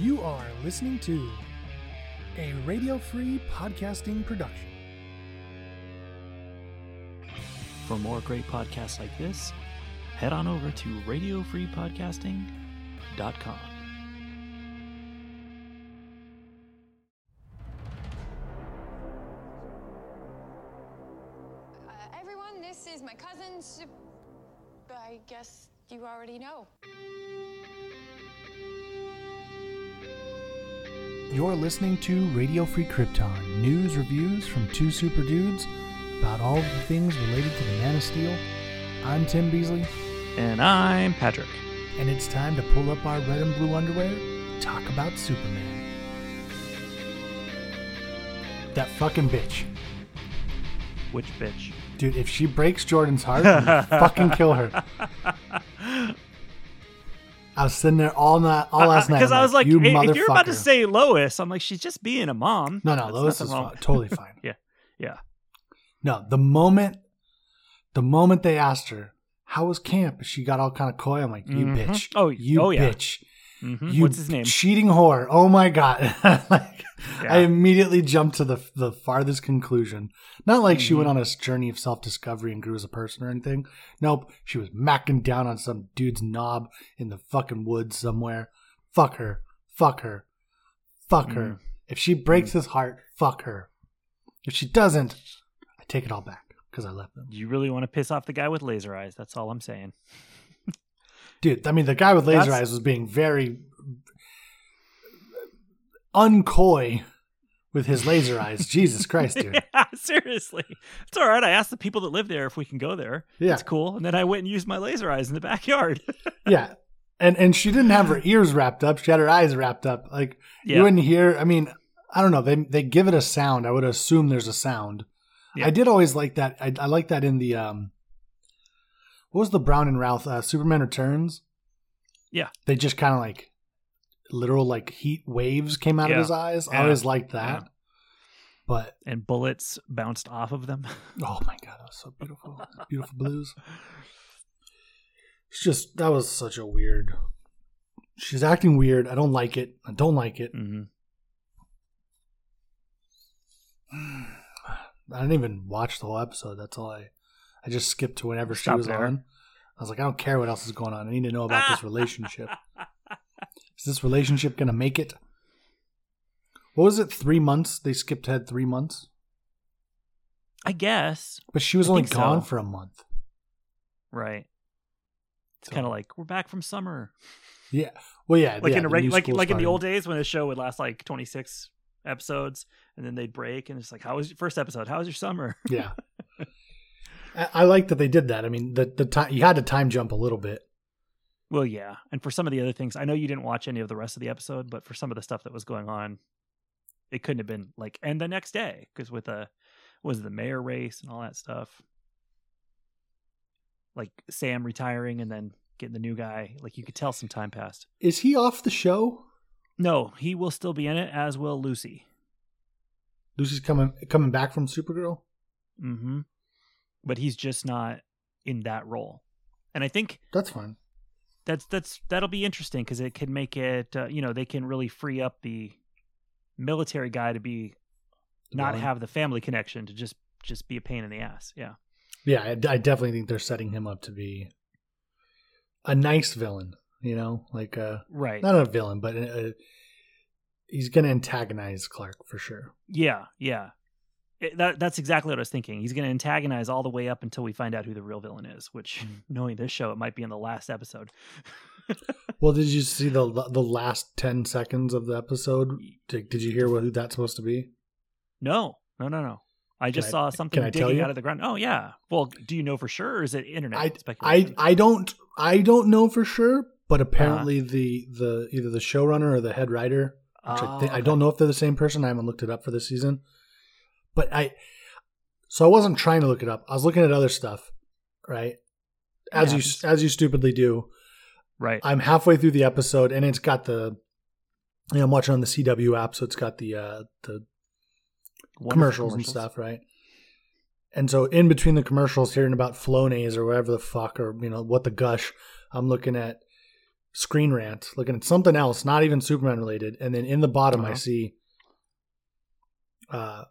You are listening to a radio free podcasting production. For more great podcasts like this, head on over to radiofreepodcasting.com. Uh, everyone, this is my cousin. Su- I guess you already know. You're listening to Radio Free Krypton news reviews from two super dudes about all the things related to the Man of Steel. I'm Tim Beasley, And I'm Patrick. and it's time to pull up our red and blue underwear talk about Superman. That fucking bitch. Which bitch? Dude, if she breaks Jordan's heart, fucking kill her. I was sitting there all night, all last night. Because I'm was like, you hey, if you're about to say Lois, I'm like, she's just being a mom. no, no, That's Lois is fine, totally fine. Yeah, yeah. No, the moment, the moment they asked her how was camp, she got all kind of coy. I'm like, you Mhm. bitch, Oh, you oh, yeah. bitch, Mhm. you What's his name? cheating whore. Oh my god! like, Yeah. I immediately jumped to the the farthest conclusion. Not like she Mhm. went on a journey of self discovery and grew as a person or anything. Nope, she was macking down on some dude's knob in the fucking woods somewhere. Fuck her. Fuck her. Fuck her. Mm. If she breaks his heart, fuck her. If she doesn't, I take it all back because I left them. You really want to piss off the guy with laser eyes? That's all I'm saying. Dude, I mean, the guy with laser That's- eyes was being very uncoy with his laser eyes. Jesus Christ, dude. yeah, seriously. It's all right. I asked the people that live there if we can go there. Yeah. It's cool. And then I went and used my laser eyes in the backyard. Yeah. And and she didn't have her ears wrapped up. She had her eyes wrapped up. Like Yeah. you wouldn't hear. I mean, I don't know. They they give it a sound. I would assume there's a sound. Yeah. I did always like that. I, I like that in the um. What was the Brandon Routh uh, Superman Returns? Yeah. They just kind of like literal like heat waves came out Yeah. of his eyes. I Yeah. always liked that. Yeah. But and bullets bounced off of them. oh my god, that was so beautiful. beautiful blues. It's just that was such a weird. She's acting weird. I don't like it. I don't like it. hmm I didn't even watch the whole episode. That's all I. I just skipped to whenever she was there. on. I was like, I don't care what else is going on. I need to know about this relationship. Is this relationship gonna make it? What was it? Three months? They skipped ahead three months, I guess. but she was I only gone so. for a month. Right. It's So- kind of like we're back from summer. Yeah. Well, yeah. Like yeah, in a the reg- like like in the old days when the show would last like 26 episodes and then they'd break and it's like how was your first episode? How was your summer? Yeah. I, I like that they did that. I mean, the the time you had to time jump a little bit. Well, yeah. And for some of the other things, I know you didn't watch any of the rest of the episode, but for some of the stuff that was going on, it couldn't have been like and the next day because with the was the mayor race and all that stuff. Like Sam retiring and then getting the new guy, like you could tell some time passed. Is he off the show? No, he will still be in it, as will Lucy. Lucy's coming coming back from Supergirl. Mm-hmm. But he's just not in that role, and I think That's fine. that's that's that'll be interesting because it can make it. Uh, you know, they can really free up the military guy to be not have the family connection to just just be a pain in the ass. Yeah, Yeah, I, I definitely think they're setting him up to be a nice villain. You know, like uh, right. not a villain, but uh he's going to antagonize Clark for sure. yeah, yeah. It- that that's exactly what I was thinking. He's going to antagonize all the way up until we find out who the real villain is. Which, Mm. knowing this show, it might be in the last episode. Well, did you see the the last ten seconds of the episode? Did, did you hear what who that's supposed to be? No, no, no, no. I just I- saw something I digging out of the ground. Oh yeah. Well, do you know for sure, or is it internet I, I speculation? I don't I don't know for sure, Uh-huh. but apparently the the either the showrunner or the head writer, which I, Oh, think, I don't know if they're the same person. I haven't looked it up for this season, but I so I wasn't trying to look it up. I was looking at other stuff, right? As Yeah, you as you stupidly do. Right. I'm halfway through the episode and it's got the you know, I'm watching on the CW app, so it's got the uh the Wonderful commercials, and stuff, right? And so in between the commercials, hearing about Flonase or whatever the fuck, or you know what the gush, I'm looking at Screen Rant, looking at something else, not even Superman related, and then in the bottom I Uh-huh. see uh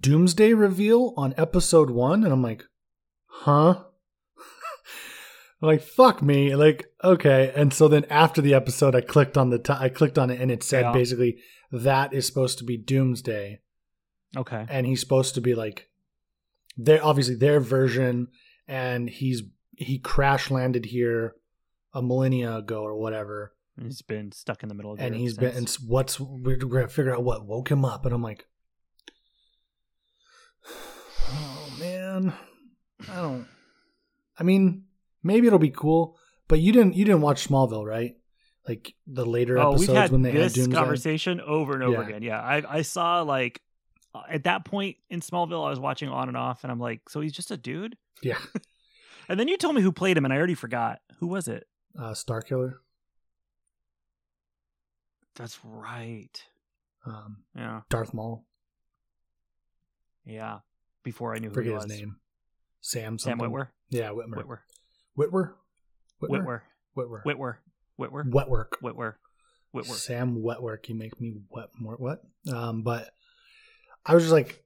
Doomsday reveal on episode one, and I'm like, huh? I'm like, fuck me. Like, okay. And so then after the episode, I clicked on the t- I clicked on it, and it said Yeah. basically that is supposed to be Doomsday, Okay. and he's supposed to be like, their obviously their version, and he's he crash landed here a millennia ago or whatever, He's been stuck in the middle of the and he's been and what's we're, we're gonna figure out what woke him up, and I'm like, oh man, I don't. I mean, maybe it'll be cool, but you didn't you didn't watch Smallville, right? Like the later Oh, episodes we've had when they this had Doomsday. conversation over and over Yeah. again. Yeah, I I saw like at that point in Smallville, I was watching on and off, and I'm like, so he's just a dude. Yeah, And then you told me who played him, and I already forgot who was it. uh, Starkiller. That's right. Um, Yeah, Darth Maul. Yeah. Before I knew who Forget he his was, name. Sam. Sam Something. Witwer. Yeah, Whitmer. Witwer. Witwer. Witwer. Witwer. Witwer. Witwer. Wetwork. Witwer. Witwer. Sam Wetwork. You make me wet more what? Um, but I was just like,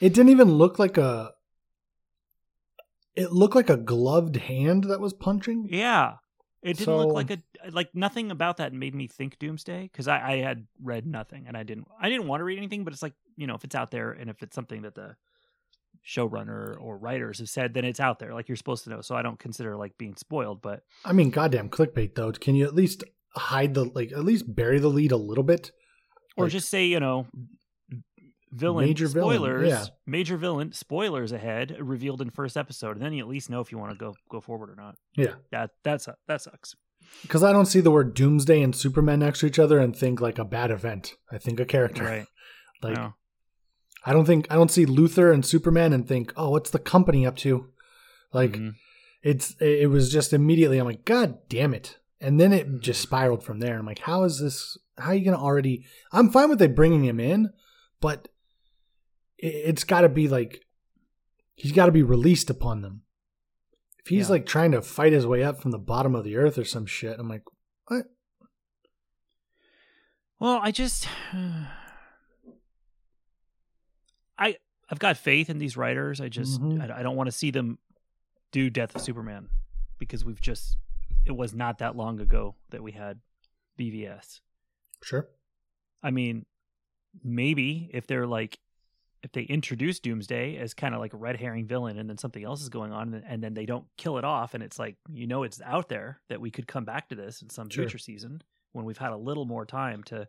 it didn't even look like a. It looked like a gloved hand that was punching. Yeah. It didn't So- look like a like nothing about that made me think Doomsday because I, I had read nothing and I didn't I didn't want to read anything, but it's like you know if it's out there and if it's something that the showrunner or writers have said, then it's out there like you're supposed to know. So I don't consider like being spoiled, but I mean, goddamn clickbait though. Can you at least hide the like at least bury the lead a little bit? or Like, just say you know villain Major villain, spoilers yeah. major villain spoilers ahead revealed in first episode and then you at least know if you want to go go forward or not Yeah. that that's that sucks because I don't see the word Doomsday and Superman next to each other and think like a bad event. I think a character. right Like No. I don't think I don't see Luthor and Superman and think, oh, what's the company up to? Like Mhm. it's it was just immediately I'm like, God damn it. And then Mm-hmm. it just spiraled from there. I'm like, how is this how are you gonna already I'm fine with they bringing him in, but it, it's gotta be like he's gotta be released upon them. If he's Yeah. like trying to fight his way up from the bottom of the earth or some shit, I'm like, what? Well, I just I I've got faith in these writers. I just Mhm. I, I don't want to see them do Death of Superman because we've just it was not that long ago that we had BVS. Sure. I mean, maybe if they're like if they introduce Doomsday as kind of like a red herring villain and then something else is going on and, and then they don't kill it off and it's like you know it's out there that we could come back to this in some Sure. future season when we've had a little more time to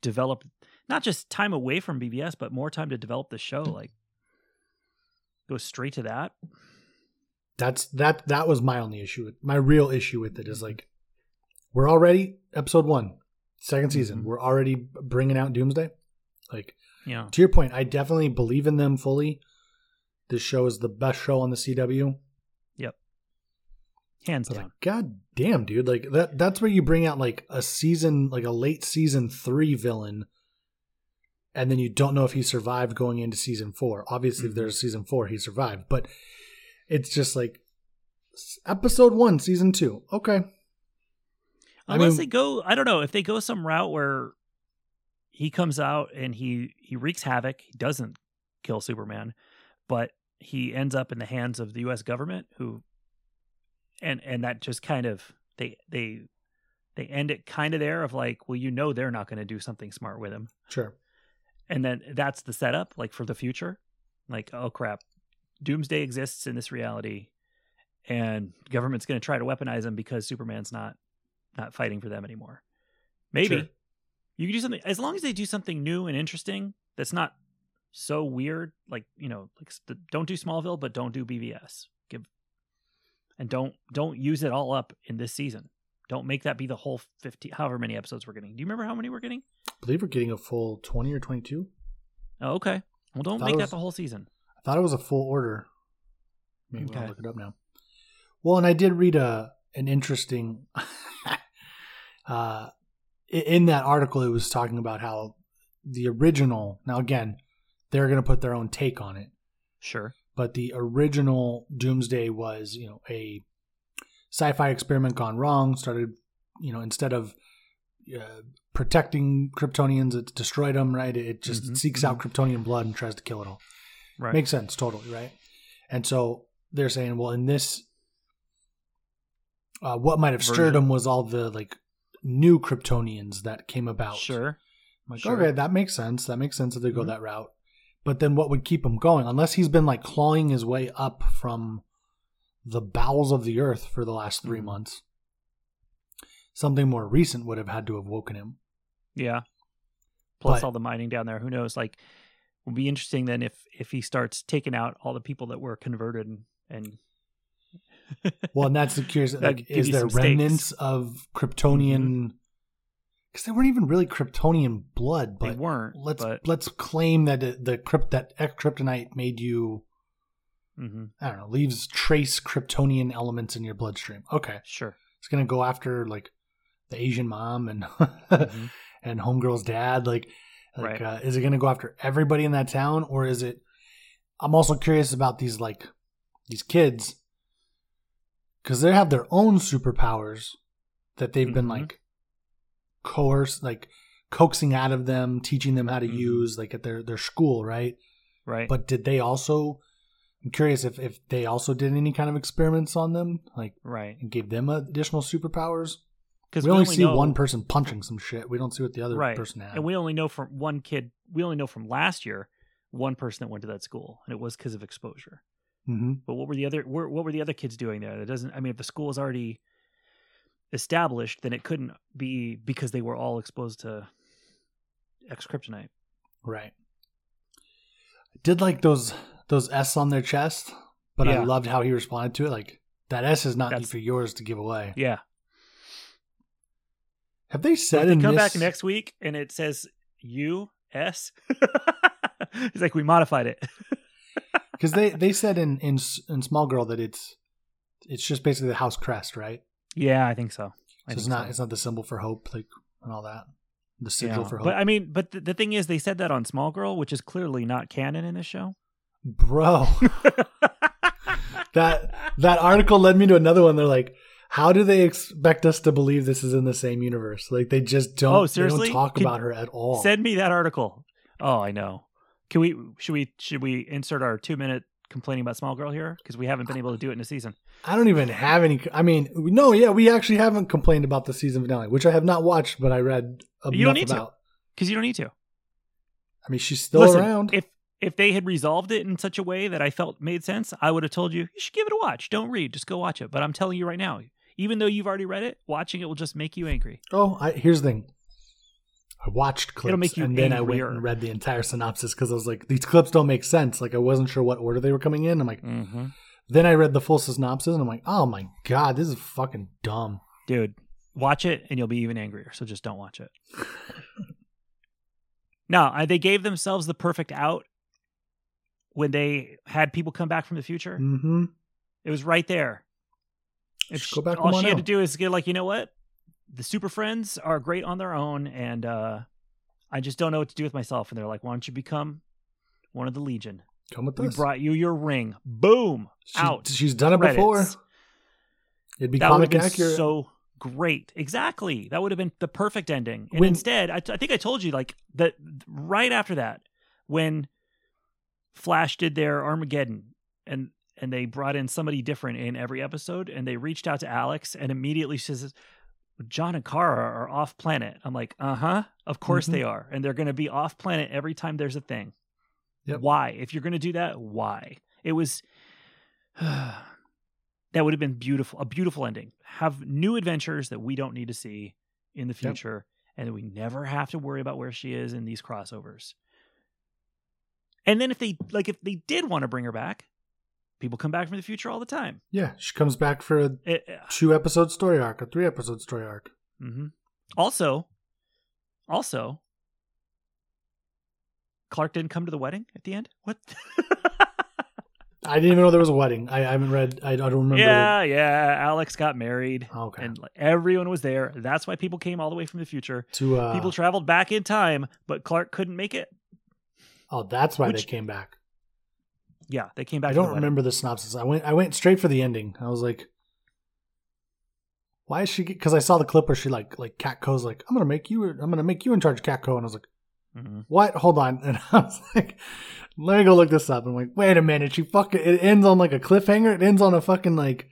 develop not just time away from BVS but more time to develop the show like go straight to that That's that that was my only issue with my real issue with it is like we're already episode 1 second season Mhm. we're already bringing out doomsday like know to your point i definitely believe in them fully. This show is the best show on the cw Yep. hands but down. like god damn dude. Like that that's where you bring out like a season like a late season 3 villain and then you don't know if he survived going into season 4 obviously if Mhm. there's season 4 he survived but it's just like episode 1 season 2 okay. I unless mean- they go i don't know if they go some route where he comes out and he he wreaks havoc. He doesn't kill superman but he ends up in the hands of the us government who and and that just kind of they they they end it kind of there of like well you know they're not going to do something smart with him. Sure. And then that's the setup like for the future. Like oh crap. Doomsday exists in this reality and government's going to try to weaponize him because superman's not not fighting for them anymore. Maybe. Sure. You can do something as long as they do something new and interesting that's not so weird like you know like don't do smallville but don't do bvs give and don't don't use it all up in this season don't make that be the whole 50 however many episodes we're getting do you remember how many we're getting I believe we're getting a full 20 or 22. oh okay well don't make it that the whole season I thought it was a full order. Maybe I'll Okay. look it up now. Well, and I did read a an interesting uh in that article it was talking about how the original now again they're going to put their own take on it sure but the original doomsday was you know a sci-fi experiment gone wrong started you know instead of uh, protecting Kryptonians, it destroyed them. Right? It just Mhm, seeks out Kryptonian blood and tries to kill it all. Right. Makes sense, totally, right? And so they're saying, well, in this, uh, what might have stirred them was all the like new Kryptonians that came about. Sure. I'm like, Sure. okay, that makes sense. That makes sense if they go Mhm. that route. But then what would keep him going? Unless he's been like clawing his way up from the bowels of the earth for the last 3 Mhm. months. Something more recent would have had to have woken him. Yeah. Plus But- all the mining down there. Who knows? Like, will be interesting then if if he starts taking out all the people that were converted and. Well, and that's the curious. Like, is there some stakes. remnants of Kryptonian? Because they weren't even really Kryptonian blood, they but weren't. let's but, let's claim that it, the crypt that kryptonite made you. Mhm, I don't know, leaves trace Kryptonian elements in your bloodstream. Okay, Sure. it's gonna go after like the Asian mom and Mhm. and homegirl's dad. Like, like Right. uh, is it gonna go after everybody in that town, or is it? I'm also curious about these like these kids because they have their own superpowers that they've been Mhm. like coerced, like coaxing out of them, teaching them how to Mhm. use like at their their school, right? Right. But did they also? I'm curious if if they also did any kind of experiments on them, like right. and gave them additional superpowers. Because We only see know, one person punching some shit. We don't see what the other right. person had. And we only know from one kid. We only know from last year one person that went to that school, and it was because of exposure. Hmm But what were the other? What what were the other kids doing there? That doesn't. I mean, if the school is already established, then it couldn't be because they were all exposed to X kryptonite. Right. I did like those those S on their chest, but I loved how he responded to it. Like that S is not That's- for yours to give away. Yeah. Have they said if they come this? back next week and it says U S, it's like we modified it. Because they they said in in in Small Girl that it's it's just basically the house crest, right? yeah, I think so. I So it's not so. it's not the symbol for hope, like and all that. The Yeah. for hope, But I mean, but the, the thing is, they said that on Small Girl, which is clearly not canon in this show. bro. that that article led me to another one. They're like, how do they expect us to believe this is in the same universe? Like they just don't. Oh, They seriously? don't talk Can- about her at all. Send me that article. Oh, I know. Can we? Should we? Should we insert our two minute complaining about Small Girl here because we haven't been able to do it in a season? I don't even have any. I mean, no, yeah, we actually haven't complained about the season finale, which I have not watched, but I read enough You don't need to. about. Because you don't need to. I mean, she's still Listen, around. If if they had resolved it in such a way that I felt made sense, I would have told you you should give it a watch. Don't read, just go watch it. But I'm telling you right now, even though you've already read it, watching it will just make you angry. oh, I, here's the thing. I watched clips make you and then I went and read the entire synopsis because I was like, these clips don't make sense. Like I wasn't sure what order they were coming in. I'm like, Mm-hmm. then I read the full synopsis and I'm like, oh my god, this is fucking dumb. Dude, watch it and you'll be even angrier. So just don't watch it. no, I, they gave themselves the perfect out when they had people come back from the future. Mm-hmm. It was right there. She- go back all she had out. to do is get like, you know what? The Super Friends are great on their own, and uh, I just don't know what to do with myself. And they're like, why don't you become one of the Legion? Come with us. We brought you your ring. Boom, She- out. She's done it Credits. before. It'd be that comic been accurate. so great. Exactly. That would have been the perfect ending. And When- instead, I, I think I told you like that right after that, when Flash did their Armageddon and and they brought in somebody different in every episode, and they reached out to Alex and immediately says. John and Kara are off planet. I'm like, uh huh. Of course Mhm. they are, and they're going to be off planet every time there's a thing. Yep. Why? If you're going to do that, why? It was that would have been beautiful, a beautiful ending. Have new adventures that we don't need to see in the Yep. future, and we never have to worry about where she is in these crossovers. And then if they like, if they did want to bring her back, people come back from the future all the time. Yeah, she comes back for a It, two episode story arc, a three episode story arc. Mm-hmm. Also, also, Clark didn't come to the wedding at the end. What? I didn't even know there was a wedding. I, I haven't read. I, I don't remember. yeah, yeah. Alex got married. Okay. And everyone was there. That's why people came all the way from the future. to uh, People traveled back in time, but Clark couldn't make it. oh, that's why Which- they came back. Yeah, they came back. I don't remember the synopsis. I went. I went straight for the ending. I was like, why is she? Because I saw the clip where she like like Catco's like, I'm gonna make you, I'm gonna make you in charge, Catco, and I was like, Mhm. what? Hold on, and I was like, let me go look this up. And I'm like, wait a minute, she fucking it ends on like a cliffhanger. It ends on a fucking like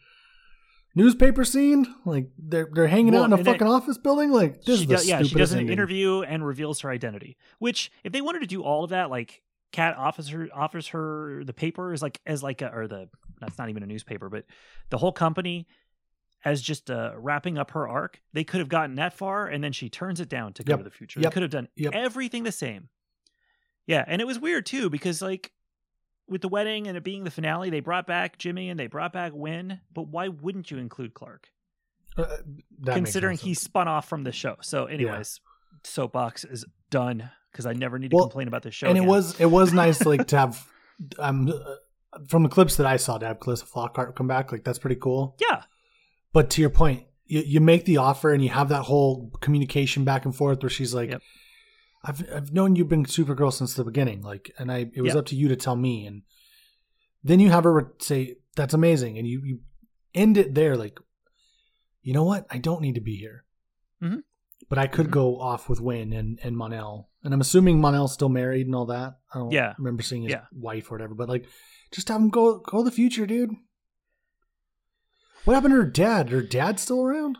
newspaper scene. Like they're they're hanging Well, out in a fucking office building. Like this she is the does, yeah, she does an ending. interview and reveals her identity. Which, if they wanted to do all of that, like Cat offers her offers her the paper is like as like a, or the that's not even a newspaper, but the whole company as just uh, wrapping up her arc. They could have gotten that far, and then she turns it down to go Yep. to the future. Yep. They could have done Yep. everything the same. Yeah, and it was weird too because like with the wedding and it being the finale, they brought back Jimmy and they brought back Winn, but why wouldn't you include Clark? Uh, considering no he spun off from the show. So, anyways, soapbox is done because I never need to Well, complain about this show. and it was it was nice like to have um from the clips that I saw to have Calista Flockhart come back. Like that's pretty cool. yeah, But to your point, you, you make the offer and you have that whole communication back and forth where she's like, Yep. "I've I've known you've been Supergirl since the beginning, like, and I it was Yeah. up to you to tell me." And then you have her say, "That's amazing," and you you end it there, like, you know what? I don't need to be here, Mhm. but I could Mhm. go off with Winn and and Mon-El, and I'm assuming Mon-El's still married and all that. I don't Yeah. remember seeing his Yeah. wife or whatever, but like, just have him go go to the future, dude. What happened to her dad? Her dad still around?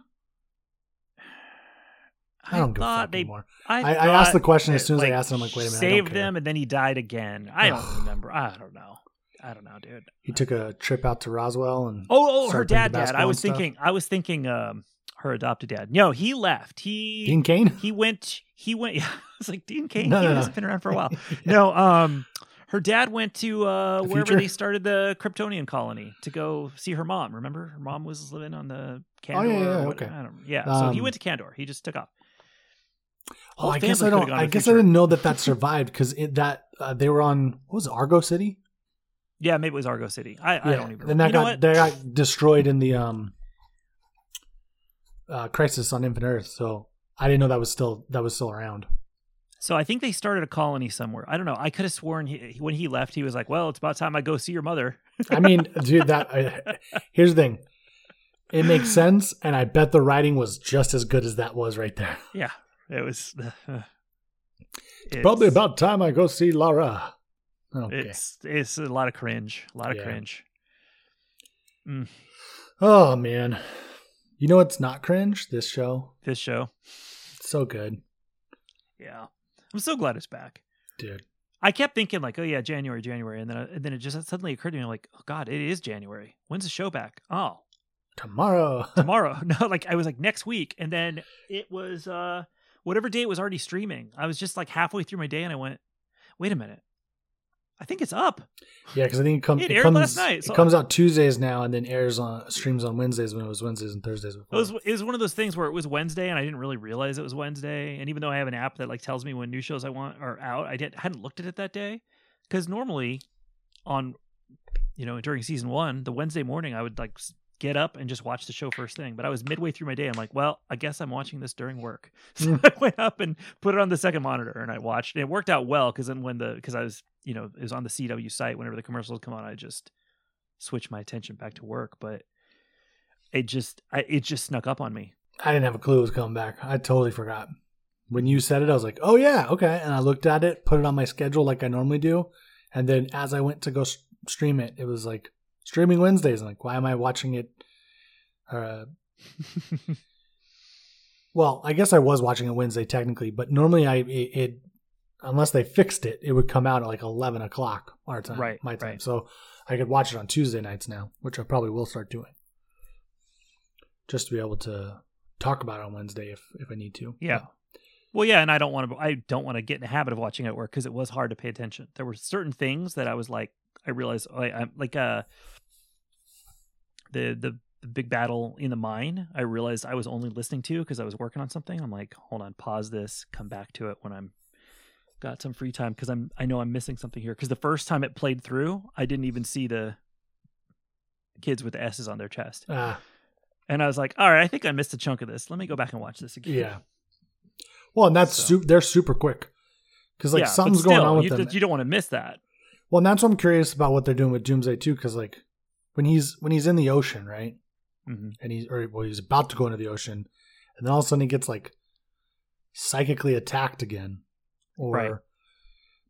I don't give a fuck they. anymore. I, I, I asked the question as soon as I like, asked it. I'm like, wait a minute, I Saved them and then he died again. I don't remember. I don't know. I don't know, dude. He took a trip out to Roswell and Oh, oh, her dad, dad. I was thinking. I was thinking. Um, her adopted dad. No, he left. He Dean Cain. he went. He went. Yeah, it's like Dean Cain. No, he no, has no. been around for a while. No, um, her dad went to uh, The wherever future? they started the Kryptonian colony to go see her mom. Remember, her mom was living on the Kandor. Oh, yeah, yeah, okay. I don't, yeah. so he Um, went to Kandor. He just took off. Oh, I guess I don't. I guess I didn't know that that survived because that uh, they were on what was it, Argo City. Yeah, maybe it was Argo City. I, I don't even. Then that got that got destroyed in the um uh, Crisis on Infinite Earth. So I didn't know that was still that was still around. So I think they started a colony somewhere. I don't know. I could have sworn he, when he left, he was like, "Well, it's about time I go see your mother." I mean, dude, that I, here's the thing. It makes sense, and I bet the writing was just as good as that was right there. Yeah, it was. Uh, uh, it's, Probably about time I go see Lara. Okay. It's it's a lot of cringe. A lot of Yeah. cringe. Mm. Oh man, you know what's not cringe? This show. This show. It's so good, Yeah, I'm so glad it's back. dude. I kept thinking like, oh yeah, January, January, and then and then it just suddenly occurred to me like, oh god, it is January. When's the show back? Oh, Tomorrow. tomorrow. no, like I was like next week, and then it was uh whatever day it was already streaming. I was just like halfway through my day, and I went, wait a minute, I think it's up. yeah, because I think it, comes. It it aired comes. last night, so- it comes out Tuesdays now, and then airs on streams on Wednesdays when it was Wednesdays and Thursdays It was it was one of those things where it was Wednesday, and I didn't really realize it was Wednesday. And even though I have an app that like tells me when new shows I want are out, I didn't hadn't looked at it that day because normally on you know during season one, the Wednesday morning I would like get up and just watch the show first thing. But I was midway through my day, I'm like, well, I guess I'm watching this during work. So mm. I went up and put it on the second monitor, and I watched. And it worked out well because then when the because I was you know it was on the CW site whenever the commercials come on, I just switched my attention back to work, but. It just, I, it just snuck up on me. I didn't have a clue it was coming back. I totally forgot. When you said it, I was like, "Oh yeah, okay." And I looked at it, put it on my schedule like I normally do, and then as I went to go stream it, it was like streaming Wednesdays. I'm like, why am I watching it? Uh, well, I guess I was watching it Wednesday technically, but normally I it, it unless they fixed it, it would come out at like eleven o'clock our time, Right, my time. right. So I could watch it on Tuesday nights now, which I probably will start doing, just to be able to talk about it on Wednesday if if I need to. Yeah. Well, yeah, and I don't want to. I don't want to get in the habit of watching at work because it was hard to pay attention. There were certain things that I was like, I realized, I, I'm like, uh, the the big battle in the mine. I realized I was only listening to because I was working on something. I'm like, hold on, pause this, come back to it when I'm got some free time because I'm I know I'm missing something here. Because the first time it played through, I didn't even see the kids with the S's on their chest, Ah, and I was like, all right, I think I missed a chunk of this. Let me go back and watch this again. yeah. Well, and that's So- su- they're super quick because like Yeah, something's going on with you, them. You don't want to miss that. Well, and that's what I'm curious about what they're doing with Doomsday too, because like when he's when he's in the ocean, right? Mhm. and he's or well, he's about to go into the ocean, and then all of a sudden he gets like psychically attacked again, or Right.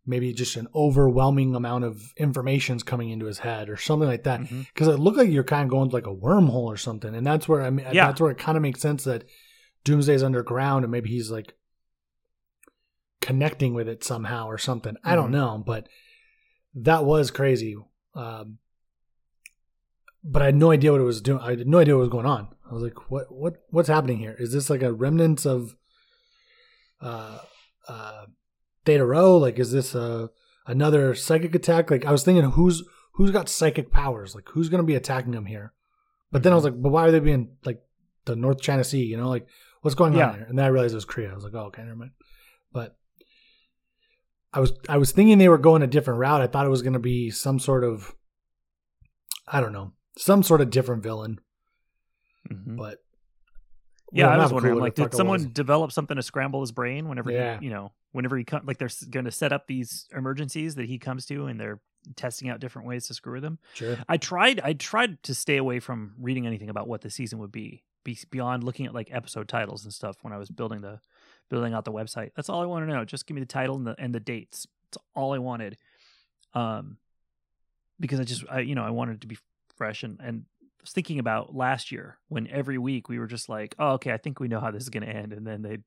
maybe just an overwhelming amount of information's coming into his head, or something like that. Because it looked like you're kind of going to like a wormhole or something, and that's where I mean, Yeah. that's where it kind of makes sense that Doomsday's underground, and maybe he's like connecting with it somehow or something. I don't Mhm. know, but that was crazy. Um, but I had no idea what it was doing. I had no idea what was going on. I was like, "What? What? What's happening here? Is this like a remnants of uh, uh, Theta Rho? Like, is this a another psychic attack? Like, I was thinking, who's who's got psychic powers? Like, who's going to be attacking him here? But then I was like, but why are they being like the North China Sea? You know, like what's going Yeah. on here? And then I realized it was Korea. I was like, oh, okay, never mind. But I was I was thinking they were going a different route. I thought it was going to be some sort of I don't know, some sort of different villain. Mhm. But Yeah, I was wondering, like, did someone was. develop something to scramble his brain whenever Yeah. he, you know, whenever he come, like, they're going to set up these emergencies that he comes to, and they're testing out different ways to screw with him. Sure. I tried, I tried to stay away from reading anything about what the season would be, be beyond looking at like episode titles and stuff when I was building the, building out the website. That's all I want to know. Just give me the title and the and the dates. That's all I wanted. Um, because I just, I you know, I wanted it to be fresh and and was thinking about last year when every week we were just like, oh, okay, I think we know how this is going to end, and then they.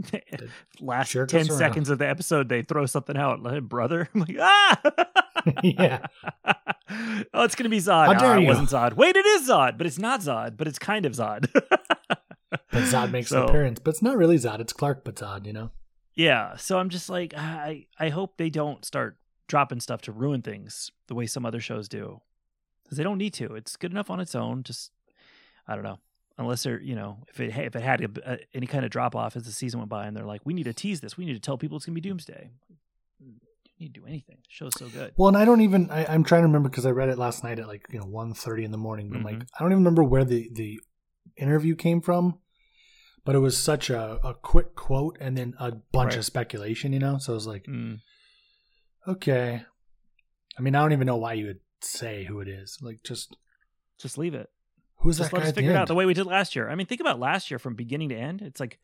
last jerk 10 us around. seconds of the episode they throw something out like brother i'm like ah Yeah. oh it's gonna be zod How Ah, it wasn't zod wait it is zod but it's not zod but it's kind of zod But Zod makes So- an appearance, but it's not really Zod. It's Clark, but Zod. You know. yeah so i'm just like i i hope they don't start dropping stuff to ruin things the way some other shows do because they don't need to it's good enough on its own just i don't know unless they're you know if it if it had a, a, any kind of drop off as the season went by and they're like we need to tease this we need to tell people it's gonna be doomsday you need to do anything the show's so good Well, and I don't even. I, I'm trying to remember because I read it last night at like you know 1.30 in the morning. But I'm like, I don't even remember where the the interview came from. But it was such a, a quick quote and then a bunch Right. of speculation, you know. So I was like, Mm. okay. I mean, I don't even know why you would say who it is. Like, just just leave it who's just that let guy us figure it out the way we did last year. I mean, think about last year from beginning to end. It's like,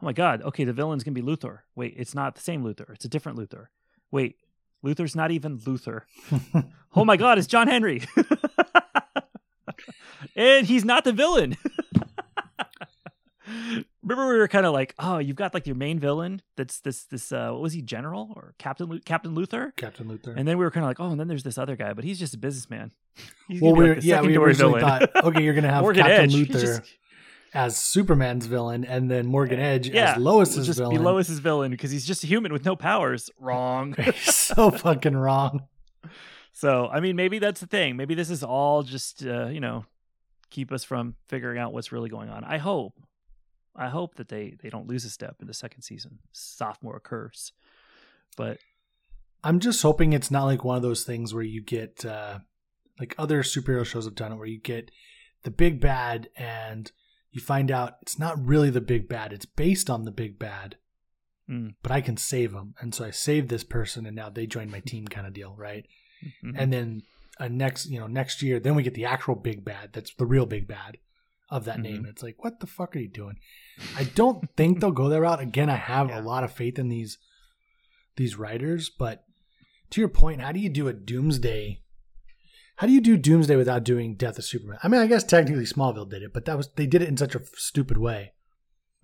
oh my god, okay, the villain's gonna be Luthor. Wait, it's not the same Luthor. It's a different Luthor. Wait, Luthor's not even Luthor. Oh my god, it's John Henry. and he's not the villain. Remember we were kind of like, oh, you've got like your main villain that's this this uh what was he, General or Captain Lu- Captain Luthor? Captain Luthor. And then we were kind of like, oh, and then there's this other guy, but he's just a businessman. He's well, gonna be we like yeah, we originally villain. thought, okay, you're gonna have Captain Edge. Luthor just- as Superman's villain, and then Morgan Edge yeah, as Lois's just villain. be Lois's villain because he's just a human with no powers. Wrong. so fucking wrong. so I mean, maybe that's the thing. Maybe this is all just uh, you know keep us from figuring out what's really going on. I hope. I hope that they they don't lose a step in the second season. Sophomore curse. But I'm just hoping it's not like one of those things where you get uh, like other superhero shows have done it, where you get the big bad and you find out it's not really the big bad; it's based on the big bad. Mm. But I can save them, and so I saved this person, and now they join my team, kind of deal, right? mhm. And then uh, next, you know, next year, then we get the actual big bad. That's the real big bad of that name. Mhm. It's like, what the fuck are you doing? I don't think they'll go that route. Again, I have Yeah. a lot of faith in these these writers, but to your point, how do you do a Doomsday? How do you do Doomsday without doing Death of Superman? I mean, I guess technically Smallville did it, but that was they did it in such a stupid way.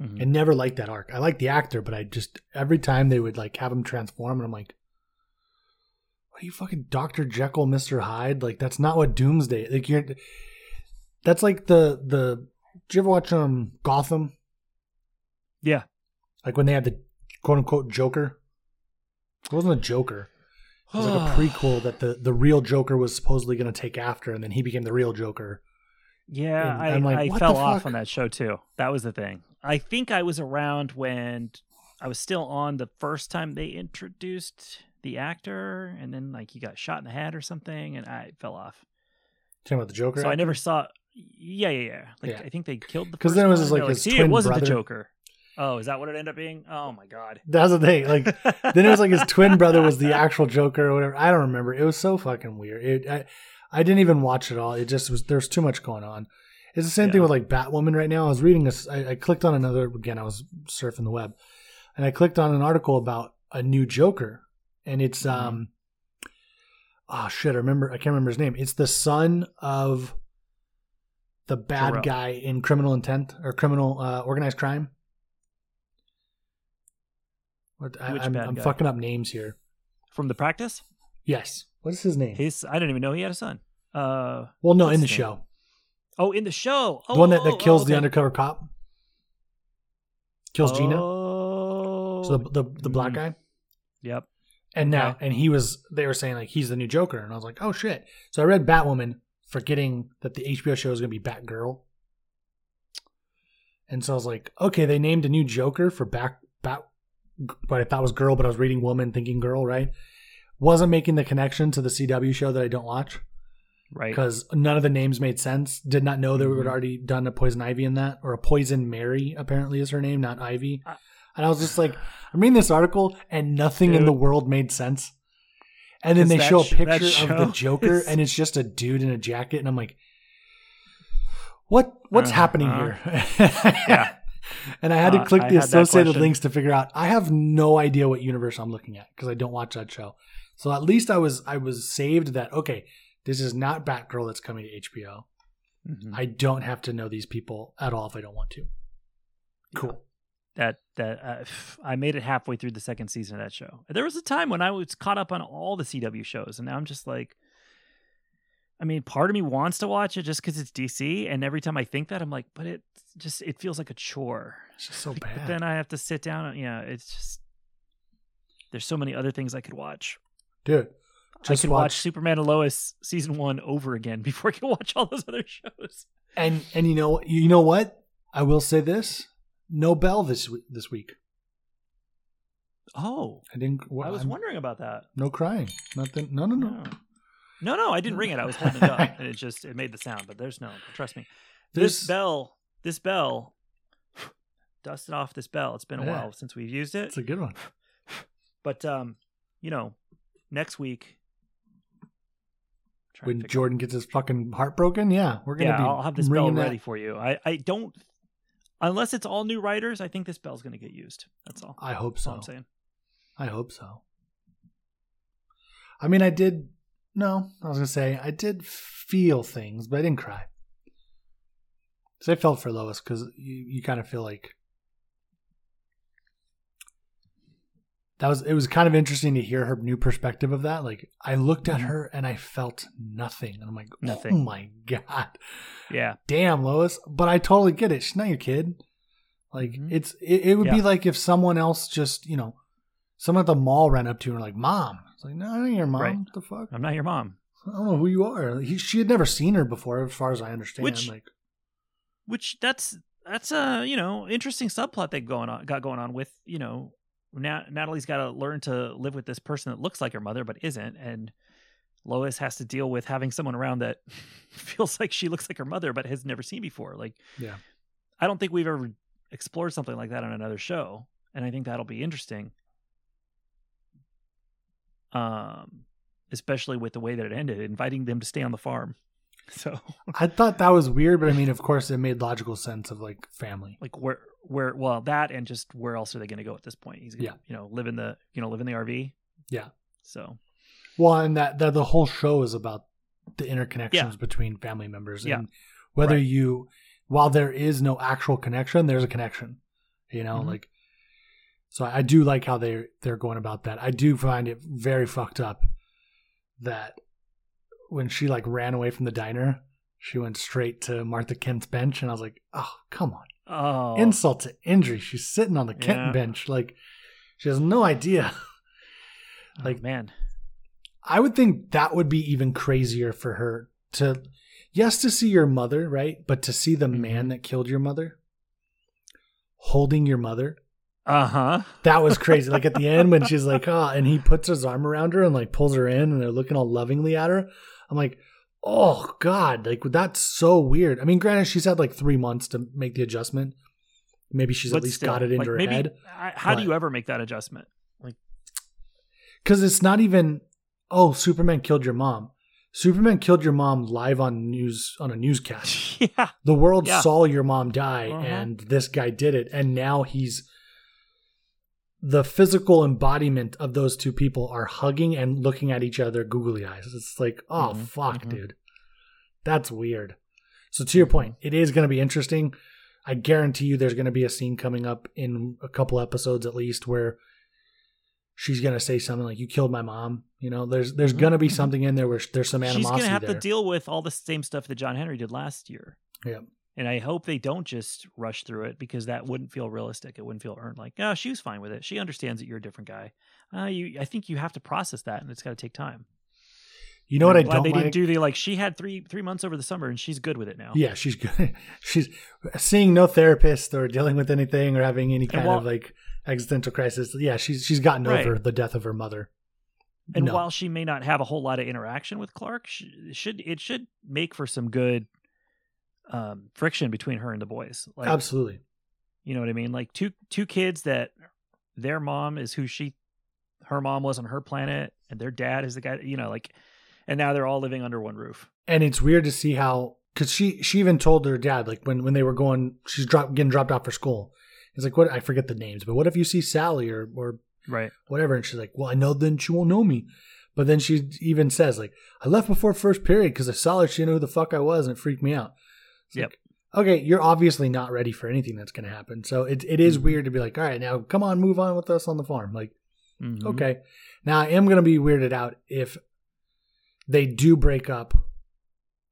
Mhm. I never liked that arc. I liked the actor, but I just every time they would like have him transform, and I'm like, "What are you fucking Doctor Jekyll, Mister Hyde?" Like that's not what Doomsday. Like you're. That's like the the. Did you ever watch um Gotham? yeah. Like when they had the quote unquote Joker. It wasn't a Joker. It was like a prequel that the the real Joker was supposedly going to take after, and then he became the real Joker. Yeah, And I, like, I fell off on that show too. That was the thing. I think I was around when I was still on the first time they introduced the actor, and then like he got shot in the head or something, and I fell off. Talking about the Joker. So I never saw. Yeah, yeah, yeah. Like Yeah. I think they killed the because then it was like They're his see, it twin wasn't brother. the Joker. Oh, is that what it ended up being? Oh my god. That's the thing. Like then it was like his twin brother was the actual Joker or whatever. I don't remember. It was so fucking weird. It, I, I didn't even watch it all. It just was. There's too much going on, It's the same thing with like Batwoman right now. I was reading this. I, I clicked on another again. I was surfing the web, and I clicked on an article about a new Joker, and it's Mhm. um, oh shit, I remember. I can't remember his name. It's the son of the bad Jor-El. guy in Criminal Intent or Criminal uh, Organized Crime. What I, Which I'm, I'm fucking up names here. From the practice, Yes, what is his name? his I didn't even know he had a son. Uh well, no, in the his show, oh, in the show, oh, the one that, oh, that oh, kills the undercover cop, kills Gina. Oh, So the the, the black Mm. guy. Yep. And now, Okay. and he was, they were saying like he's the new Joker, and I was like, oh shit. So I read Batwoman, forgetting that the HBO show is going to be Batgirl, and so I was like, okay, they named a new Joker for Bat Bat, what I thought was girl, but I was reading woman, thinking girl, right? Wasn't making the connection to the CW show that I don't watch Right. because none of the names made sense. Did not know they Mhm. had already done a Poison Ivy in that, or a Poison Mary apparently is her name, not Ivy. Uh, And I was just like, I'm reading this article, and nothing in the world made sense. And then they show a picture of the Joker, is- and it's just a dude in a jacket, and I'm like, what What's Uh, happening uh, here? yeah. And I had to Uh, click I the associated links to figure out. I have no idea what universe I'm looking at because I don't watch that show. So at least I was I was saved that okay, this is not Batgirl that's coming to HBO. Mhm. I don't have to know these people at all if I don't want to. Cool. That that uh, I made it halfway through the second season of that show. There was a time when I was caught up on all the CW shows, and now I'm just like, I mean, part of me wants to watch it just because it's DC, and every time I think that, I'm like, but it just it feels like a chore. It's just so bad. But then I have to sit down. And, yeah, it's just there's so many other things I could watch. Dude, I could watch, watch Superman and Lois season one over again before I could watch all those other shows. and and you know you know what? I will say this: no bell this week. This week, Oh, I didn't. I was I'm- wondering about that. No crying. Nothing. No, no, no. No. No, no, I didn't ring it. I was holding it up, and it just it made the sound. But there's no, trust me. This This- bell, this bell, dusted off this bell. It's been a Yeah. while since we've used it, It's a good one. but um, you know, next week. When Jordan gets his fucking heart broken, yeah, we're gonna yeah, be. I'll have this bell ready for you. I I don't, unless it's all new writers. I think this bell's going to get used. That's all. I hope so. I'm saying. I hope so. I mean, I did. No, I was gonna say I did feel things, but I didn't cry. So I felt for Lois because you, you kind of feel like that was it was kind of interesting to hear her new perspective of that. Like I looked at Mhm. her and I felt nothing, and I'm like, oh my god, Yeah, damn Lois. But I totally get it. She's not your kid. Like Mhm. it's it, it would be like if someone else just you know someone at the mall ran up to her and like mom. It's like no, I ain't your mom. Right. What the fuck? I'm not your mom. I don't know who you are. He, she had never seen her before, as far as I understand. Which- like which that's that's a you know interesting subplot they going on got going on with you know Nat- Natalie's got to learn to live with this person that looks like her mother but isn't, and Lois has to deal with having someone around that feels like she looks like her mother but has never seen before. Like, Yeah. I don't think we've ever explored something like that on another show, and I think that'll be interesting. Um, especially with the way that it ended, inviting them to stay on the farm. So I thought that was weird, but I mean, of course, it made logical sense of like family. like where where well that and just where else are they going to go at this point he's gonna Yeah. you know live in the you know live in the rv Yeah. so Well, and that, that the whole show is about the interconnections Yeah. between family members, Yeah. and whether Right. you, while there is no actual connection, there's a connection. You know, Mhm. like. So I do like how they they're going about that. I do find it very fucked up that when she like ran away from the diner, she went straight to Martha Kent's bench, and I was like, oh come on. oh insult to injury. She's sitting on the Kent Yeah. bench. Like, she has no idea. oh, like- man I would think that would be even crazier for her to, yes, to see your mother, right? But to see the Mhm. man that killed your mother holding your mother. uh-huh That was crazy. like at the end when she's like, oh, and he puts his arm around her and like pulls her in and they're looking all lovingly at her. I'm like, oh God, like that's so weird. I mean, granted, she's had like three months to make the adjustment. Maybe she's But at least still, got it into like, her maybe, head. How do you ever make that adjustment Like, because it's not even oh superman killed your mom Superman killed your mom live on news on a newscast. yeah. The world Yeah. saw your mom die, Uh-huh. and this guy did it, and now he's the physical embodiment of those two people are hugging and looking at each other googly eyes. It's like, oh Mhm, fuck, mhm. dude, that's weird. So to your point, it is going to be interesting. I guarantee you, there's going to be a scene coming up in a couple episodes at least where she's going to say something like, "You killed my mom." You know, there's there's Mhm, going to be something in there where there's some animosity She's going to have there. to deal with all the same stuff that John Henry did last year. Yeah. And I hope they don't just rush through it because that wouldn't feel realistic. It wouldn't feel earned. Like, oh, she was fine with it. She understands that you're a different guy. Uh, you, I think you have to process that, and it's got to take time. you know what I I'm glad don't they like? didn't do the like. She had three three months over the summer, and she's good with it now. Yeah, she's good. She's seeing no therapist or dealing with anything or having any kind while- of like existential crisis. Yeah, she's she's gotten Right. over the death of her mother. And No. while she may not have a whole lot of interaction with Clark, she, should it should make for some good um, friction between her and the boys. Like, Absolutely. You know what I mean? Like two two kids that their mom is who she her mom was on her planet and their dad is the guy, you know, like and now they're all living under one roof. And it's weird to see how because she she even told her dad like when when they were going she's drop, getting dropped off for school. He's like, what? I forget the names, but what if you see Sally or or Right. whatever? And she's like, well, I know then she won't know me. But then she even says like, I left before first period because I saw her. She didn't know who the fuck I was, and it freaked me out. It's Yep. like, okay, you're obviously not ready for anything that's going to happen. So it it is Mhm. weird to be like, all right, now come on, move on with us on the farm. Like, Mhm. okay, now I am going to be weirded out if they do break up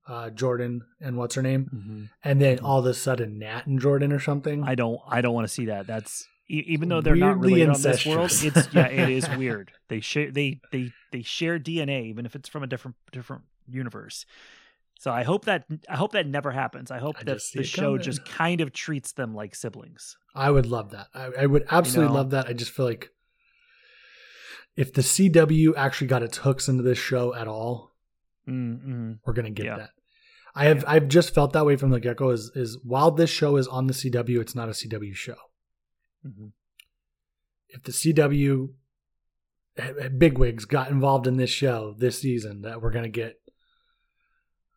uh, Jordan and what's her name, Mhm. and then all of a sudden Nat and Jordan or something. I don't I don't want to see that. That's e- even though they're not Weirdly related on this world, it's yeah, it is weird. They share they they they share DNA even if it's from a different different universe. So I hope that I hope that never happens. I hope I that the show coming. just kind of treats them like siblings. I would love that. I, I would absolutely know? love that. I just feel like if the CW actually got its hooks into this show at all, Mm-hmm. we're gonna get Yeah. that. I have I've just felt that way from the get go. Is is while this show is on the CW, it's not a CW show. Mm-hmm. If the CW eh, bigwigs got involved in this show this season, that we're gonna get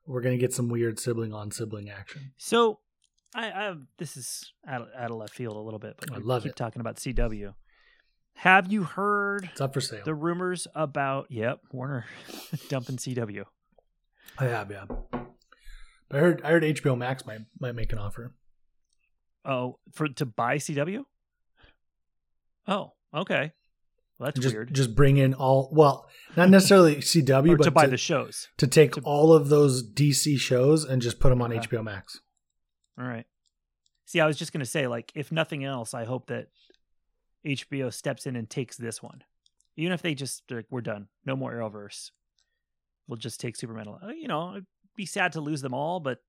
we're gonna get some weird sibling on sibling action. So I, I this is out of, out of left field a little bit, but I love keep it. talking about CW. Have you heard It's up for sale. the rumors about yep Warner dumping CW? I have, yeah. But I heard I heard HBO Max might might make an offer. Oh, for to buy CW? Oh, okay. Well, that's just weird. just bring in all well, not necessarily CW, but to buy to, the shows. to take to- all of those DC shows and just put them on Okay. HBO Max. All right. See, I was just gonna say, like, if nothing else, I hope that HBO steps in and takes this one, even if they just like, we're done, no more Arrowverse. We'll just take Superman. You know, it'd be sad to lose them all, but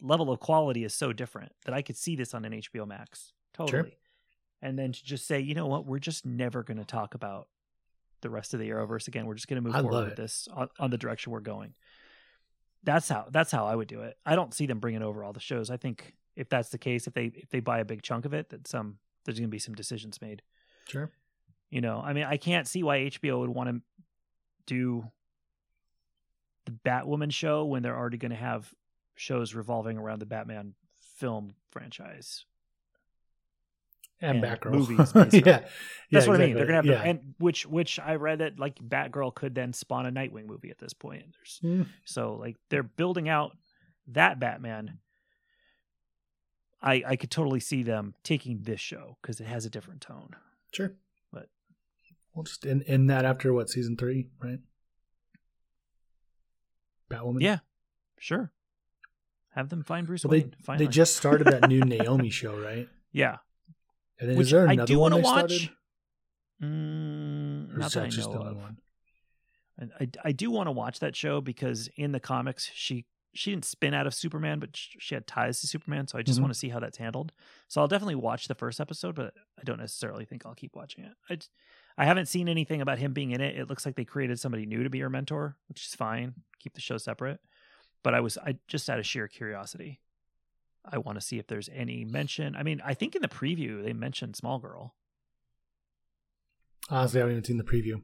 level of quality is so different that I could see this on an HBO Max totally. And then to just say, you know what, we're just never going to talk about the rest of the Arrowverse again. We're just going to move I forward with this on, on the direction we're going. That's how that's how I would do it. I don't see them bringing over all the shows. I think if that's the case, if they if they buy a big chunk of it, that some there's going to be some decisions made. Sure. You know, I mean, I can't see why HBO would want to do the Batwoman show when they're already going to have shows revolving around the Batman film franchise. And, And Batgirl. movies, basically. yeah. That's Yeah, what I mean. They're gonna have to, yeah. and which which I read that like Batgirl could then spawn a Nightwing movie at this point. There's Mm, so like they're building out that Batman. I I could totally see them taking this show because it has a different tone. sure. But- we'll just end, end that after what season three, right? Batwoman. Yeah, sure. Have them find Bruce Well, they Wayne. Finally. they just started that new Naomi show, right? yeah. And Which is there I another do one wanna they watch. started? Mm, not that that I know of. I, I do want to watch that show because in the comics she she didn't spin out of Superman, but she had ties to Superman. So I just Mhm. want to see how that's handled. So I'll definitely watch the first episode, but I don't necessarily think I'll keep watching it. I just, I haven't seen anything about him being in it. It looks like they created somebody new to be her mentor, which is fine. Keep the show separate. But I was I just out of sheer curiosity. I want to see if there's any mention. I mean, I think in the preview they mentioned Small Girl. Honestly, I haven't even seen the preview.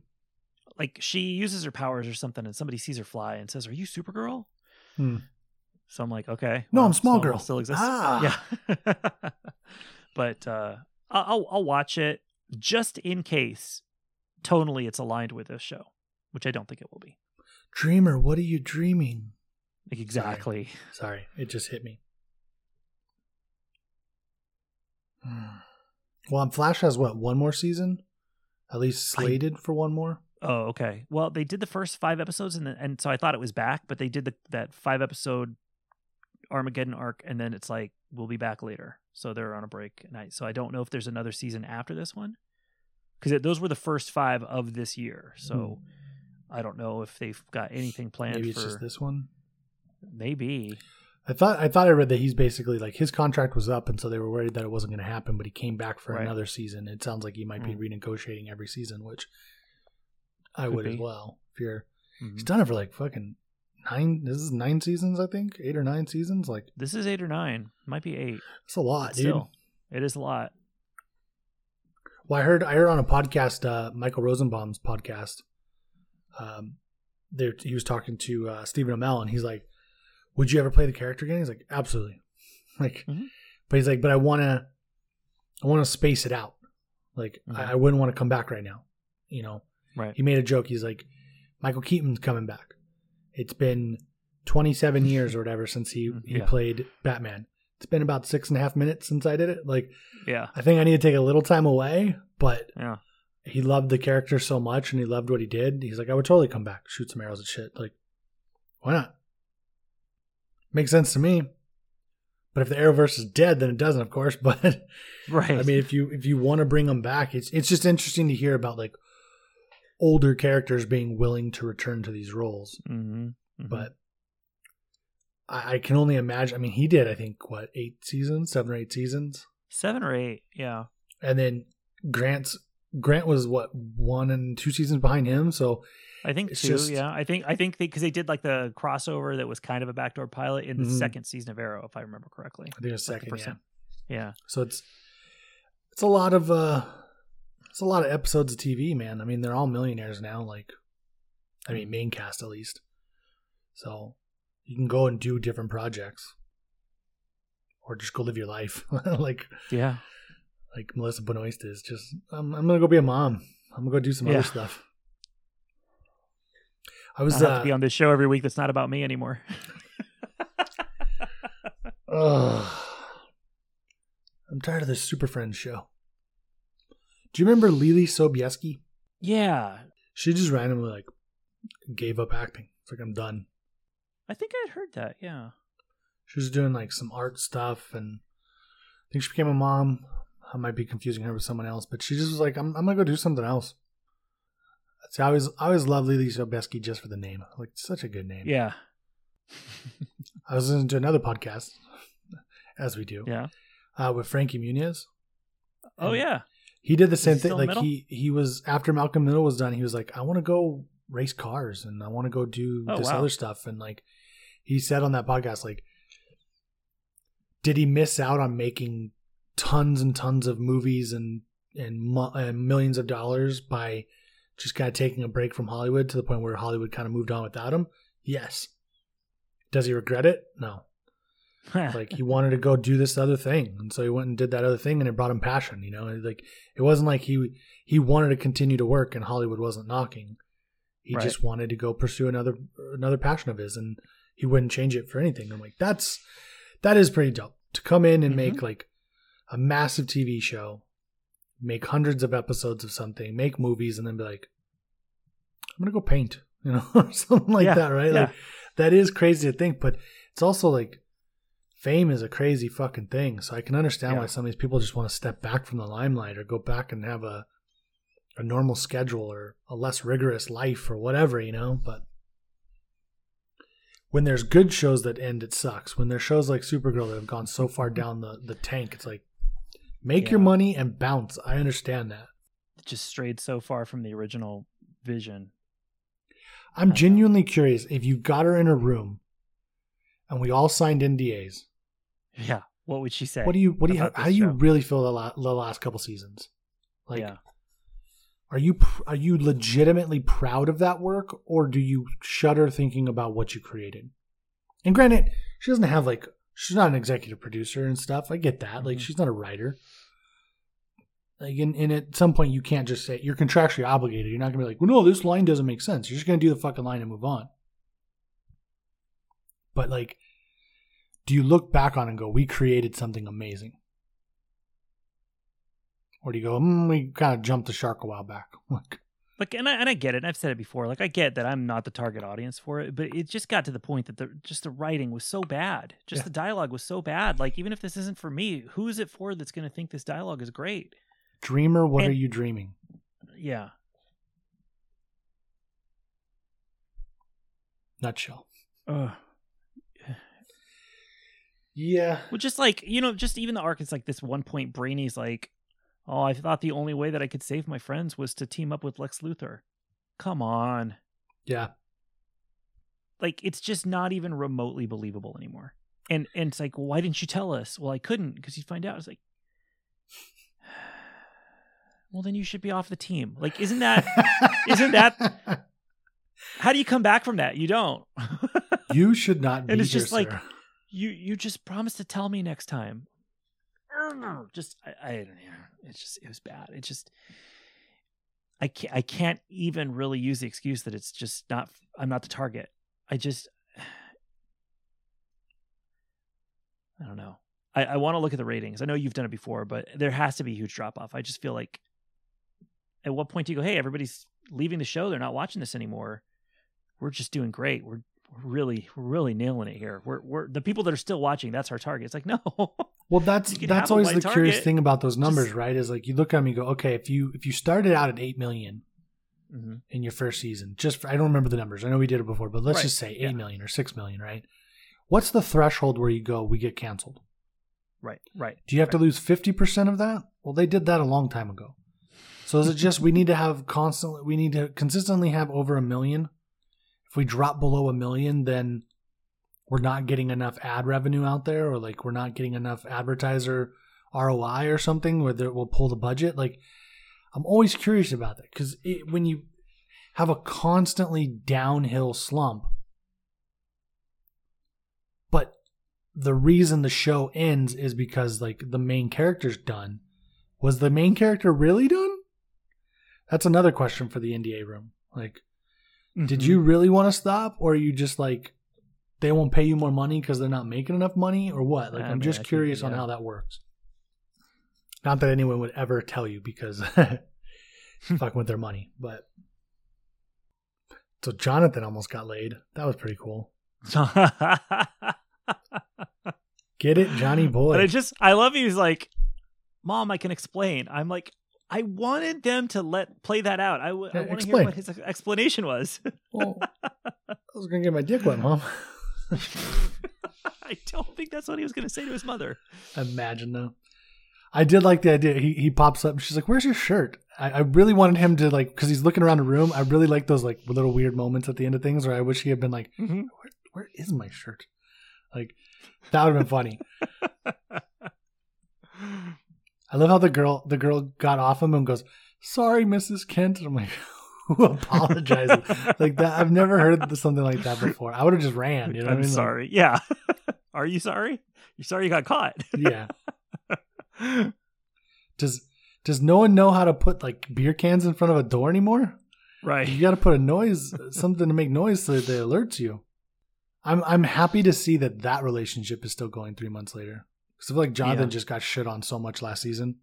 like she uses her powers or something, and somebody sees her fly and says, "Are you Supergirl?" Hmm. So I'm like, okay, No, I'm Small Smallville Girl. Still exists. Ah. Yeah. but uh, I'll I'll watch it just in case tonally it's aligned with this show, which I don't think it will be. Dreamer, what are you dreaming? Exactly. Sorry, it just hit me. Hmm. Well, Flash has what one more season, at least I- slated for one more. Oh, okay. Well, they did the first five episodes, and then, and so I thought it was back, but they did the that five episode Armageddon arc, and then it's like we'll be back later. So they're on a break, and I so I don't know if there's another season after this one because those were the first five of this year. So hmm. I don't know if they've got anything planned. Maybe it's for just this one. maybe. I thought I thought I read that he's basically like his contract was up, and so they were worried that it wasn't going to happen. But he came back for Right. another season. It sounds like he might be Mm. renegotiating every season, which I Could would as well. If you're, Mhm. he's done it for like fucking nine. This is nine seasons, I think, eight or nine seasons. Like This is eight or nine, might be eight. It's a lot, dude. Still, it is a lot. Well, I heard I heard on a podcast, uh, Michael Rosenbaum's podcast. Um, there he was talking to uh, Stephen Amell, and he's like, "Would you ever play the character again?" He's like, "Absolutely." Like, Mhm. but he's like, "But I want to, I want to space it out. Like, Mhm. I, I wouldn't want to come back right now. You know." Right. He made a joke. He's like, "Michael Keaton's coming back. It's been 27 years or whatever since he Mm, he yeah. played Batman. It's been about six and a half minutes since I did it. Like." Yeah. I think I need to take a little time away, but Yeah. he loved the character so much and he loved what he did. He's like, I would totally come back, shoot some arrows and shit. Like, why not? Makes sense to me. But if the Arrowverse is dead, then it doesn't, of course. But Right. I mean, if you if you want to bring them back, it's it's just interesting to hear about like older characters being willing to return to these roles. hmm But I, I can only imagine. I mean, he did. I think what eight seasons, seven or eight seasons. seven or eight, yeah. and then Grant's Grant was what one and two seasons behind him. So I think It's two. just- yeah, I think I think because they, did like the crossover that was kind of a backdoor pilot in the Mhm. second season of Arrow, if I remember correctly. I think it's Like the second. yeah. Yeah, So it's it's a lot of uh it's a lot of episodes of TV, man. I mean, they're all millionaires now. Like, I mean, main cast at least. So you can go and do different projects, or just go live your life, like yeah. like Melissa Benoist is. Just I'm I'm gonna go be a mom. I'm gonna go do some Yeah. other stuff. I I was have uh, to be on this show every week. That's not about me anymore. Ugh. I'm tired of this Super Friends show. Do you remember Leelee Sobieski? yeah, She just randomly like gave up acting. It's like I'm done. I think I'd heard that. Yeah, She was doing like some art stuff, and I think she became a mom. I might be confusing her with someone else, but she just was like, "I'm, I'm gonna go do something else." See, I always, I always love Leelee Sobieski just for the name. Like, such a good name. yeah, I was listening to another podcast, as we do, yeah. uh, with Frankie Muniz. Oh yeah, He did the same thing. Like Middle? he he was after Malcolm Middle was done. He was like, I want to go race cars and I want to go do Oh, this wow. other stuff. And like he said on that podcast, like, did he miss out on making tons and tons of movies and and, mu- and millions of dollars by just kind of taking a break from Hollywood to the point where Hollywood kind of moved on without him? Yes. Does he regret it? No like he wanted to go do this other thing and so he went and did that other thing and it brought him passion you know like it wasn't like he he wanted to continue to work and hollywood wasn't knocking he Right. just wanted to go pursue another another passion of his and he wouldn't change it for anything i'm like that's that is pretty dope to come in and mm-hmm. make like a massive tv show make hundreds of episodes of something make movies and then be like i'm gonna go paint you know or something like Yeah, that right yeah. like that is crazy to think but it's also like fame is a crazy fucking thing. So I can understand Yeah. why some of these people just want to step back from the limelight or go back and have a a normal schedule or a less rigorous life or whatever, you know. But when there's good shows that end, it sucks. When there's shows like Supergirl that have gone so far mm-hmm. down the, the tank, it's like make your money and bounce. I understand that. It just strayed so far from the original vision. I'm genuinely curious if you got her in a room and we all signed NDAs. Yeah, what would she say? What do you what do you how do you show? really feel the, la- the last couple seasons? Like yeah, are you pr- are you legitimately proud of that work or do you shudder thinking about what you created and granted she doesn't have like she's not an executive producer and stuff. I get that. Like Mhm. she's not a writer. Like and, and at some point you can't just say you're contractually obligated. You're not gonna be like well no this line doesn't make sense. You're just gonna do the fucking line and move on. But like do you look back on it and go we created something amazing or do you go mm, we kind of jumped the shark a while back. Like like and I, and I get it i've said it before like i get that i'm not the target audience for it but it just got to the point that the just the writing was so bad just Yeah. the dialogue was so bad like even if this isn't for me who is it for that's going to think this dialogue is great? Dreamer what And- are you dreaming? Yeah. Nutshell. Ugh. yeah. Well just like you know just even the arc is like this one point brainy's like oh i thought the only way that i could save my friends was to team up with lex luthor come on yeah like it's just not even remotely believable anymore. And and it's like, well, why didn't you tell us? Well, I couldn't because you'd find out. It's like, well, then you should be off the team. Like, isn't that Isn't that- how do you come back from that? You don't. you should not be And it's here, just like- sir. you you just promised to tell me next time. Just I, I don't know. it's just it was bad. It just I can't I can't even really use the excuse that it's just not I'm not the target. I just I don't know. I, I want to look at the ratings. I know you've done it before, but there has to be a huge drop off. I just feel like at what point do you go, hey, everybody's leaving the show, they're not watching this anymore. We're just doing great. We're really we're really nailing it here. We're we're the people that are still watching, that's our target. It's like, no. Well, that's that's always the curious thing about those numbers, just- right? Is like you look at them, you go, okay, if you if you started out at eight million Mhm. in your first season, just for, I don't remember the numbers. I know we did it before, but let's Right, just say yeah. eight million or six million, right? What's the threshold where you go, we get canceled? Right, right. Do you have to lose fifty percent of that? Well, they did that a long time ago. So is it just we need to have constantly we need to consistently have over a million? If we drop below a million, then we're not getting enough ad revenue out there, or like we're not getting enough advertiser ROI or something where it will pull the budget. Like I'm always curious about that because when you have a constantly downhill slump, but the reason the show ends is because like the main character's done. Was the main character really done? That's another question for the NDA room. Like, did Mhm. you really want to stop, or are you just like they won't pay you more money because they're not making enough money, or what? Like, I I'm mean, just I think, curious on how that works. Not that anyone would ever tell you because fucking with their money, but so Jonathan almost got laid. That was pretty cool. Get it, Johnny boy? But I just I love he's like, Mom, I can explain. I'm like, I wanted them to let play that out. I, w- I Yeah, want to hear what his explanation was. well, I was gonna get my dick wet, mom. I don't think that's what he was going to say to his mother. Imagine though. I did like the idea. He he pops up and she's like, "Where's your shirt?" I, I really wanted him to like because he's looking around the room. I really like those like little weird moments at the end of things where I wish he had been like, Mm-hmm. "Where, where is my shirt?" Like that would have been funny. I love how the girl the girl got off him and goes, "Sorry, Mrs. Kent." And I'm like, "Who apologizes?" like that. I've never heard something like that before. I would have just ran. You know what I I'm mean? Like, sorry. yeah. Are you sorry? You're sorry you got caught. yeah. Does does no one know how to put like beer cans in front of a door anymore? right. You got to put a noise, something to make noise so that it alerts you. I'm I'm happy to see that that relationship is still going three months later. Because I feel like Jonathan Yeah. just got shit on so much last season,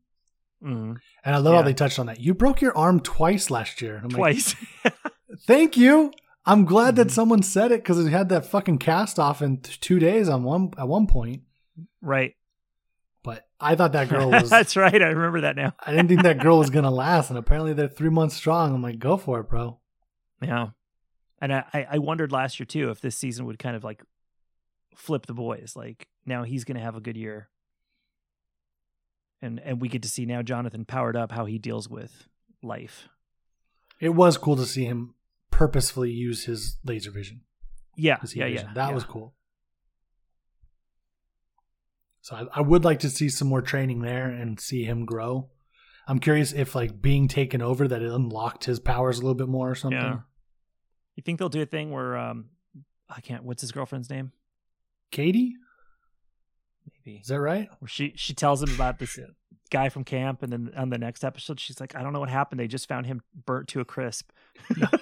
Mhm. and I love how they touched on that. You broke your arm twice last year. I'm like, Twice. Thank you. I'm glad that Mhm. someone said it because it had that fucking cast off in th- two days on one at one point. right. But I thought that girl was. That's right. I remember that now. I didn't think that girl was gonna last, and apparently they're three months strong. I'm like, go for it, bro. Yeah. And I, I- I wondered last year too if this season would kind of like flip the boys. Like now he's gonna have a good year. And and we get to see now Jonathan powered up how he deals with life. It was cool to see him purposefully use his laser vision. Yeah. his Yeah, vision. yeah. That yeah. was cool. So I, I would like to see some more training there and see him grow. I'm curious if like being taken over that it unlocked his powers a little bit more or something. Yeah. You think they'll do a thing where um I can't what's his girlfriend's name? Katie, Is that right? Where she she tells him about this guy from camp and then on the next episode she's like, I don't know what happened. They just found him burnt to a crisp.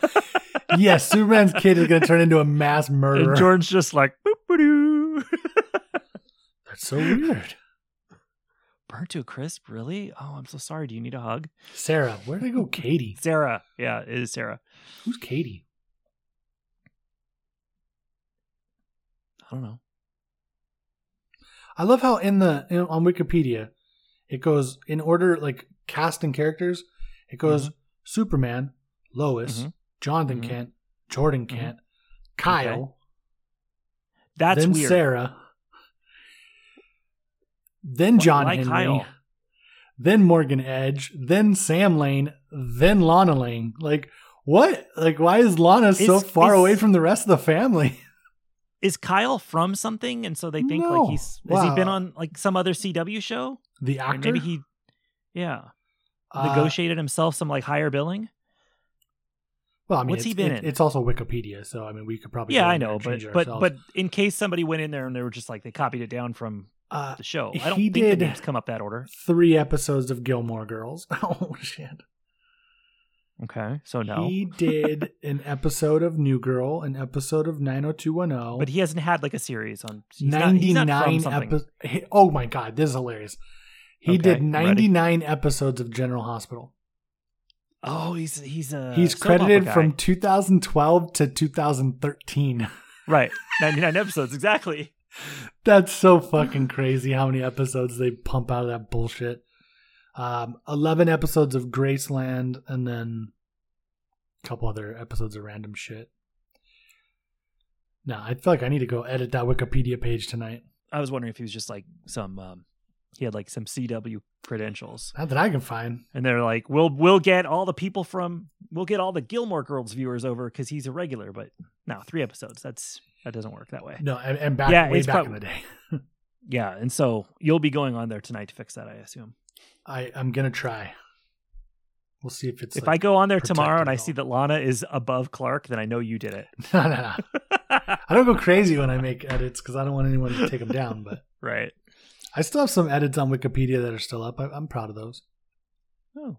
yes, Superman's kid is going to turn into a mass murderer. and Jordan's just like boop That's so weird. Burnt to a crisp, really? Oh, I'm so sorry. Do you need a hug? Sarah, where did I go? Katie. Sarah. Yeah, it is Sarah. Who's Katie? I don't know. I love how in the in, on Wikipedia it goes in order like casting characters. It goes Superman, Lois, Mhm. Jonathan Mhm. Kent, Jordan Mhm. Kent, Kyle, That's then weird. Sarah, then John Why Henry, Kyle? then Morgan Edge, then Sam Lane, then Lana Lane. Like what? Like why is Lana so far away from the rest of the family? Is Kyle from something? And so they think No. like he's has he been on like some other CW show? The Or actor, maybe he yeah. Uh, Negotiated himself some like higher billing. Well, I mean, What's he been it- in? it's also Wikipedia, so I mean, we could probably Yeah, I know, but but ourselves. but in case somebody went in there and they were just like they copied it down from uh, the show. I don't he think did- the names come up that order. three episodes of Gilmore Girls. Oh shit! Okay, so no. He did an episode of New Girl, an episode of 90210, but he hasn't had like a series on. He's 99 not from something. episodes. Oh my god, this is hilarious. He Okay, did I'm ready. 99 episodes of General Hospital. Oh, he's he's a He's credited from 2012 to 2013. right ninety nine episodes exactly. That's so fucking crazy how many episodes they pump out of that bullshit. Um, 11 episodes of Graceland and then a couple other episodes of random shit. No, I feel like I need to go edit that Wikipedia page tonight. I was wondering if he was just like some. um He had like some CW credentials, Not that I can find. and they're like, "We'll we'll get all the people from we'll get all the Gilmore Girls viewers over because he's a regular." But no, three episodes. That's that doesn't work that way. No, and, and back Yeah, way back prob- in the day. Yeah, and so you'll be going on there tonight to fix that, I assume. I, I'm going to try. We'll see if it's. if like- I go on there tomorrow and I see that Lana is above Clark, then I know you did it. no, no, no. I don't go crazy when I make edits because I don't want anyone to take them down, but. right. I still have some edits on Wikipedia that are still up. I, I'm proud of those. Oh.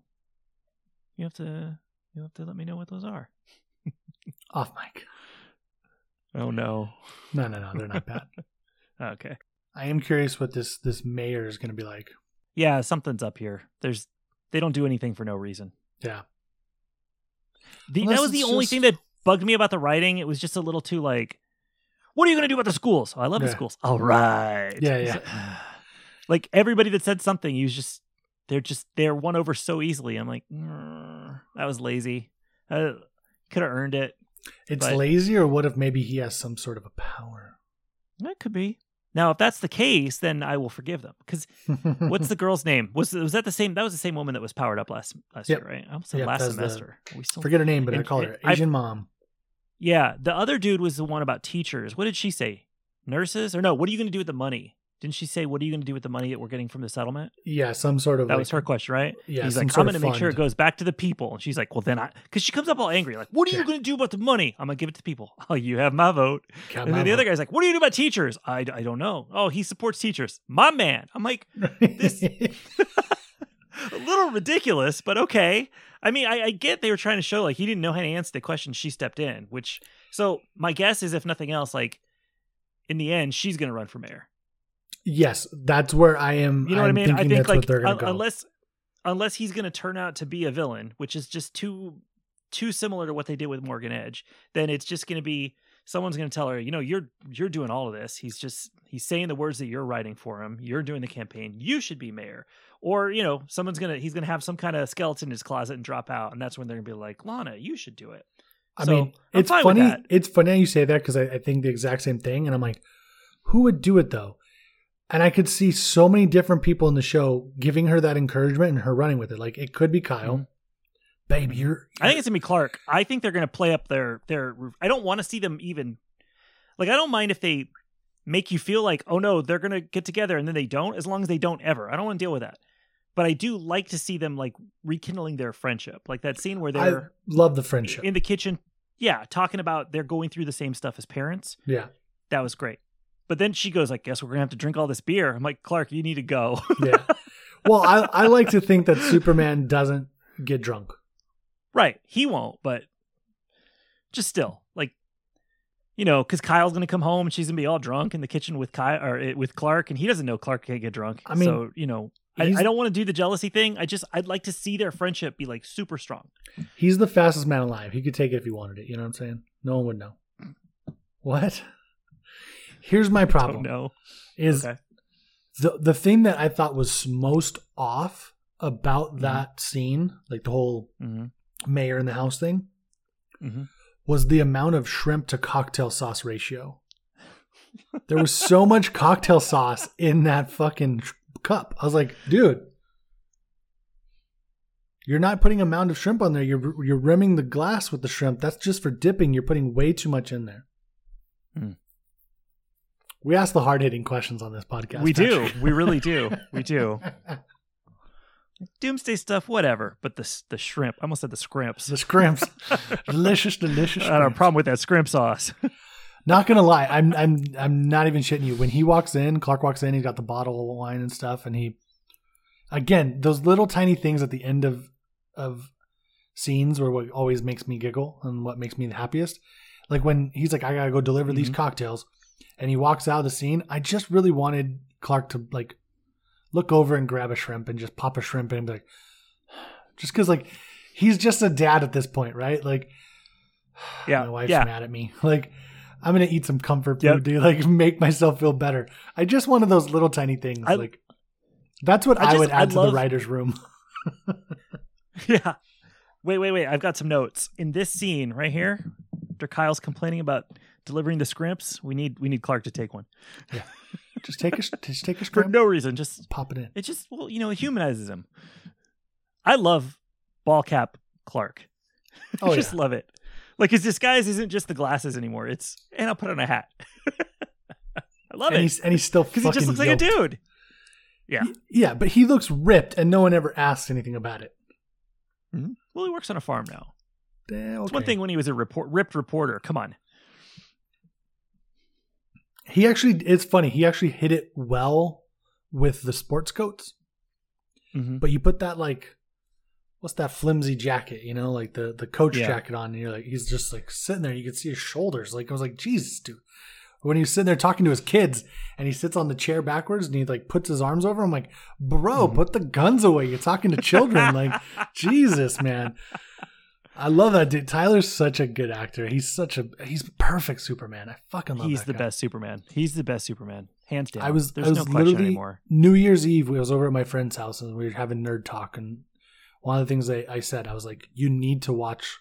You have to you have to let me know what those are. Off mic. Oh no. No, no, no, they're not bad. Okay. I am curious what this this mayor is going to be like. Yeah, something's up here. There's they don't do anything for no reason. Yeah, The, that was the it's only just- thing that bugged me about the writing. It was just a little too like, what are you going to do about the schools? Oh, I love the schools. All right. Yeah, yeah. like, like everybody that said something, you was just they're just they're won over so easily. I'm like, "Mm, that was lazy. Uh, Could have earned it. it's But- lazy, or what if maybe he has some sort of a power? That could be. Now, if that's the case, then I will forgive them. Because what's the girl's name? Was was that the same? That was the same woman that was powered up last last Yep. year, right? I almost said Yep, last semester. We still? forget her name, but I And- call her and I- Asian mom. Yeah, the other dude was the one about teachers. What did she say? Nurses or no? What are you going to do with the money? Didn't she say what are you going to do with the money that we're getting from the settlement? Yeah, some sort of That like, was her question, right? Yeah, He's like, I'm going to make sure it goes back to the people. And she's like, well, then I, because she comes up all angry, like, what are you going to do about the money? I'm going to give it to the people. Oh, you have my vote. Got and my then the other guy's like, what do you do about teachers? I, I don't know. Oh, he supports teachers. My man. I'm like, this- a little ridiculous, but okay. I mean, I, I get they were trying to show like he didn't know how to answer the question. She stepped in, which so my guess is if nothing else, like in the end, she's going to run for mayor. Yes, that's where I am. You know I'm what I mean? I think that's like what they're going un- unless unless he's going to turn out to be a villain, which is just too too similar to what they did with Morgan Edge, then it's just going to be someone's going to tell her, you know, you're you're doing all of this. He's just he's saying the words that you're writing for him. You're doing the campaign. You should be mayor. Or you know, someone's gonna he's gonna have some kind of skeleton in his closet and drop out, and that's when they're gonna be like, Lana, you should do it. I So, mean, I'm it's funny. It's funny how you say that because I, I think the exact same thing, and I'm like, who would do it though? And I could see so many different people in the show giving her that encouragement and her running with it. Like it could be Kyle, Mhm. babe. You're. I think it's gonna be Clark. I think they're gonna play up their their. I don't want to see them even. Like I don't mind if they make you feel like, oh no, they're gonna get together and then they don't. As long as they don't ever, I don't want to deal with that. but I do like to see them like rekindling their friendship, like that scene where they're love the friendship. in the kitchen, yeah, talking about they're going through the same stuff as parents. yeah, That was great. But then she goes, "I guess we're gonna have to drink all this beer." I'm like, Clark, you need to go. yeah. well, I I like to think that Superman doesn't get drunk. right? He won't, but just still, like, you know, because Kyle's gonna come home and she's gonna be all drunk in the kitchen with Kyle or eh, with Clark, and he doesn't know Clark can't get drunk. I mean, so you know, I, I don't want to do the jealousy thing. I just I'd like to see their friendship be like super strong. He's the fastest man alive. He could take it if he wanted it. You know what I'm saying? No one would know. What? Here's my problem: no, is okay. the the thing that I thought was most off about Mhm. that scene, like the whole hmm mayor in the house thing, hmm was the amount of shrimp to cocktail sauce ratio. There was so much cocktail sauce in that fucking cup. I was like, dude, you're not putting a mound of shrimp on there. You're you're rimming the glass with the shrimp. That's just for dipping. You're putting way too much in there. Hmm. We ask the hard hitting questions on this podcast. we do, Patrick. we really do, we do. Doomsday stuff, whatever. But the the shrimp, I almost said the scrimps. the scrimps, delicious, delicious. I don't have a problem with that scrimp sauce. Not gonna lie, I'm I'm I'm not even shitting you. When he walks in, Clark walks in, he's got the bottle of wine and stuff, and he again, those little tiny things at the end of of scenes were what always makes me giggle and what makes me the happiest. Like when he's like, I gotta go deliver these Mhm. cocktails and he walks out of the scene, I just really wanted Clark to like look over and grab a shrimp and just pop a shrimp in and be like just cause like he's just a dad at this point, right? Like Yeah, my wife's yeah. mad at me. Like, I'm gonna eat some comfort food, Yep. Like, make myself feel better. I just wanted those little tiny things. I- like, that's what I I, just- would I add to love- the writers' room. Yeah. Wait, wait, wait. I've got some notes. In this scene right here, after Kyle's complaining about delivering the scrimps, we need we need Clark to take one. Yeah, just take a just take a For no reason. Just pop it in. it just well, you know, it humanizes him. I love ball cap Clark. I Oh, just yeah. love it. Like his disguise isn't just the glasses anymore. It's and I'll put on a hat. I love And it. he's and he's still Because fucking he just looks like a dude. Yeah. Yeah, but he looks ripped, and no one ever asks anything about it. Mhm. Well, he works on a farm now. Eh, It's one thing when he was a report ripped reporter. Come on. He actually, it's funny. He actually hit it well with the sports coats. Mhm. But you put that like, what's that flimsy jacket? You know, like the the coach Yeah. jacket on, and you're like, he's just like sitting there. You can see his shoulders. Like I was like, Jesus, dude. When he was sitting there talking to his kids, and he sits on the chair backwards, and he like puts his arms over. I'm like, bro, Mhm. put the guns away. You're talking to children. like, Jesus, man. I love that dude. Tyler's such a good actor. He's such a he's perfect Superman. I fucking love that. He's the guy. best Superman. He's the best Superman, hands down. I was There's I was no question literally anymore. New Year's Eve. we was over at my friend's house and we were having nerd talk. And one of the things I, I said, I was like, "You need to watch,"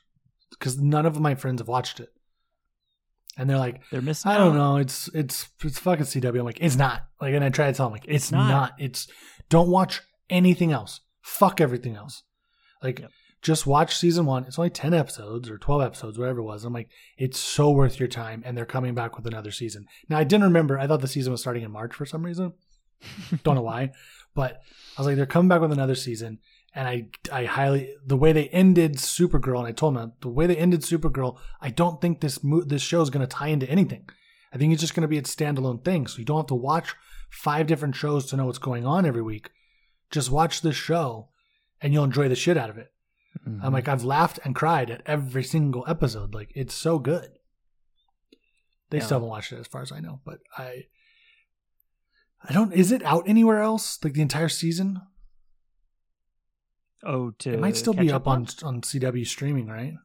because none of my friends have watched it. And they're like, They're missing. "I don't out. know. It's it's it's fucking CW." I'm like, "It's not." Like, and I try to tell them, like, "It's, It's not. not. It's don't watch anything else. Fuck everything else. Like." Yep. Just watch season one. It's only 10 episodes or 12 episodes, whatever it was. I'm like, it's so worth your time. And they're coming back with another season. Now, I didn't remember. I thought the season was starting in March for some reason. Don't know why. But I was like, they're coming back with another season. And I, I highly, the way they ended Supergirl, and I told them the way they ended Supergirl, I don't think this mo- this show is going to tie into anything. I think it's just going to be its standalone thing. So you don't have to watch five different shows to know what's going on every week. Just watch this show and you'll enjoy the shit out of it. Mhm. I'm like, I've laughed and cried at every single episode. Like, it's so good. They Yeah. still haven't watched it, as far as I know. But I, I don't. Is it out anywhere else? Like the entire season? oh, to it might still be up on on? on CW streaming, right?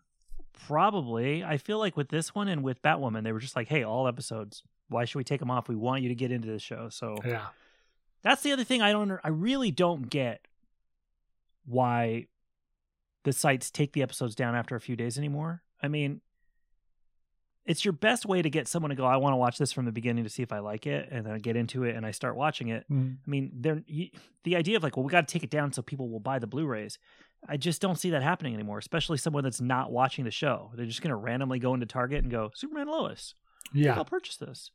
Probably. I feel like with this one and with Batwoman, they were just like, "Hey, all episodes. Why should we take them off? We want you to get into the show." So Yeah. that's the other thing I don't. I really don't get why the sites take the episodes down after a few days anymore. I mean, it's your best way to get someone to go. I want to watch this from the beginning to see if I like it, and then I get into it and I start watching it. Mm-hmm. I mean, the idea of like, well, we got to take it down so people will buy the Blu-rays. I just don't see that happening anymore, especially someone that's not watching the show. They're just going to randomly go into Target and go Superman Lois. Yeah. I'll purchase this.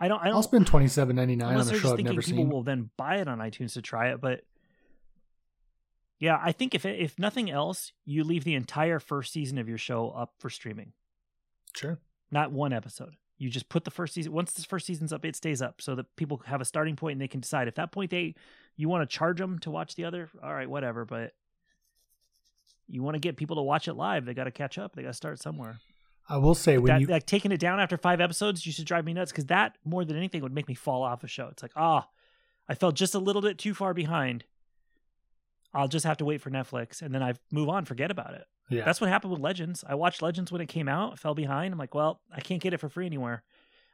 I don't. I don't. I'll spend twenty seven ninety nine on a show I've thinking never people seen. will then buy it on iTunes to try it, but Yeah, I think if if nothing else, you leave the entire first season of your show up for streaming. Sure. Not one episode. You just put the first season. Once the first season's up, it stays up, so that people have a starting point and they can decide if that point they you want to charge them to watch the other. All right, whatever. But you want to get people to watch it live, they got to catch up. They got to start somewhere. I will say when that, you like taking it down after five episodes used to drive me nuts because that more than anything would make me fall off a show. It's like, ah, I fell just a little bit too far behind. I'll just have to wait for Netflix and then I move on, forget about it. yeah. That's what happened with Legends. I watched Legends when it came out, fell behind. I'm like, well, I can't get it for free anywhere.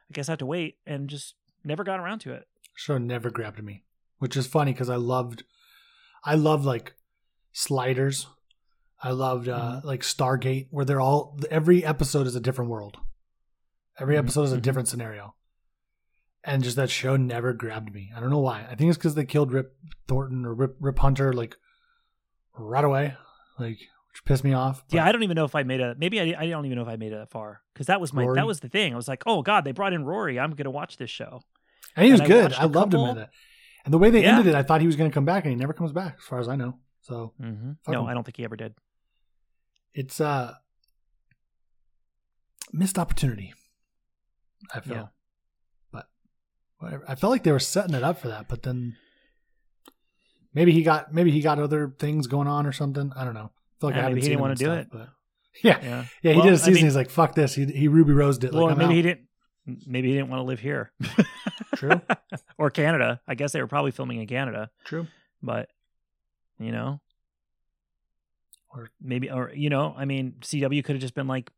I guess I have to wait and just never got around to it. show never grabbed me, which is funny because I loved, I loved like Sliders. I loved uh, Mhm. like Stargate, where they're all every episode is a different world. Every Mhm, episode is a mhm. different scenario, and just that show never grabbed me. I don't know why. I think it's because they killed Rip Thornton or Rip, Rip Hunter like right away, like which pissed me off. yeah, I don't even know if I made a maybe I, I don't even know if I made it that far because that was my Rory? that was the thing. I was like, oh god, they brought in Rory. I'm gonna watch this show. and he was and I good. I a loved him in it. And the way they Yeah. ended it, I thought he was going to come back, and he never comes back, as far as I know. So Mm-hmm. No, him. I don't think he ever did. it's a missed opportunity. I feel, Yeah. but whatever. I felt like they were setting it up for that, but then maybe he got maybe he got other things going on or something. I don't know. I feel like Yeah, I maybe he didn't wanna do stuff, it. But yeah, Yeah, yeah, he did a season. mean- he's like, "Fuck this." He he Ruby Rosed it. well, like, maybe out. he didn't. Maybe he didn't want to live here. True. or Canada. I guess they were probably filming in Canada, True. but you know, Or- maybe, or you know, I mean, CW could have just been like,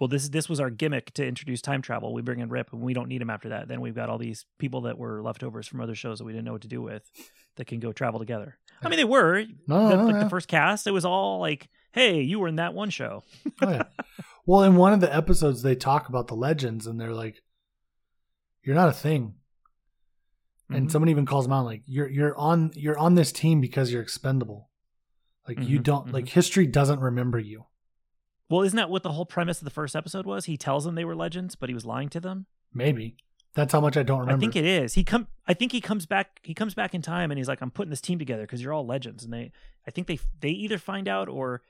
"Well, this this was our gimmick to introduce time travel. We bring in Rip, and we don't need him after that. Then we've got all these people that were leftovers from other shows that we didn't know what to do with, that can go travel together. I mean, they were No, the, no, like yeah. the first cast. It was all like, "Hey, you were in that one show." Oh, yeah. Well, in one of the episodes, they talk about the legends, and they're like, "You're not a thing." And Mhm. someone even calls them out like, "You're you're on you're on this team because you're expendable. Like you Mhm, don't mhm. like history doesn't remember you. Well, isn't that what the whole premise of the first episode was? He tells them they were legends, but he was lying to them. Maybe that's how much I don't remember. I think it is. He come. I think he comes back. He comes back in time, and he's like, "I'm putting this team together because you're all legends." And they, I think they they either find out or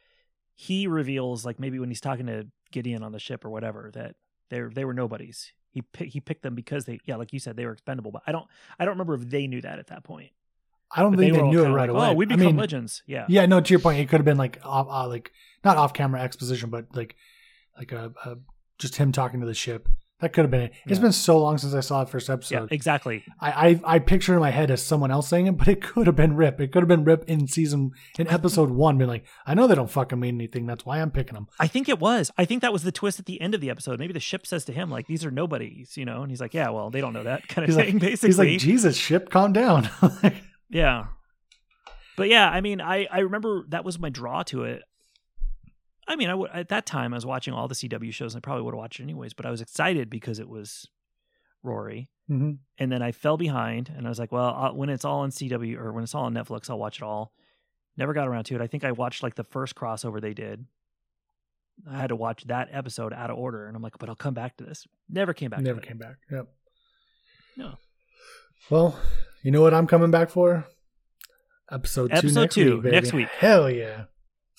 he reveals, like maybe when he's talking to Gideon on the ship or whatever, that they they were nobodies. He pick, he picked them because they, yeah, like you said, they were expendable. But I don't I don't remember if they knew that at that point. I don't But think they, all knew it right like, away. Oh, we I become mean, legends. Yeah. Yeah, no. To your point, it could have been like off, uh, like not off camera exposition, but like like a, a just him talking to the ship. That could have been it. It's been so long since I saw the first episode. Yeah, exactly. I, I I picture in my head as someone else saying it, but it could have been Rip. It could have been Rip in season in episode one, being like, I know they don't fucking mean anything. That's why I'm picking them. I think it was. I think that was the twist at the end of the episode. Maybe the ship says to him, like, these are nobodies, you know? And he's like, yeah, well, they don't know that kind of He's like- thing, basically. He's like, Jesus, ship, calm down. Yeah. But yeah, I mean, I, I remember that was my draw to it. I mean, I w- at that time, I was watching all the CW shows and I probably would have watched it anyways, but I was excited because it was Rory. mhm. And then I fell behind and I was like, well, uh, when it's all on CW or when it's all on Netflix, I'll watch it all. Never got around to it. I think I watched like the first crossover they did. I had to watch that episode out of order, and I'm like, but I'll come back to this. Never came back. Never to it. came back. Yep. No. Well, you know what I'm coming back for? Episode two Episode next two, week. next week. Hell yeah.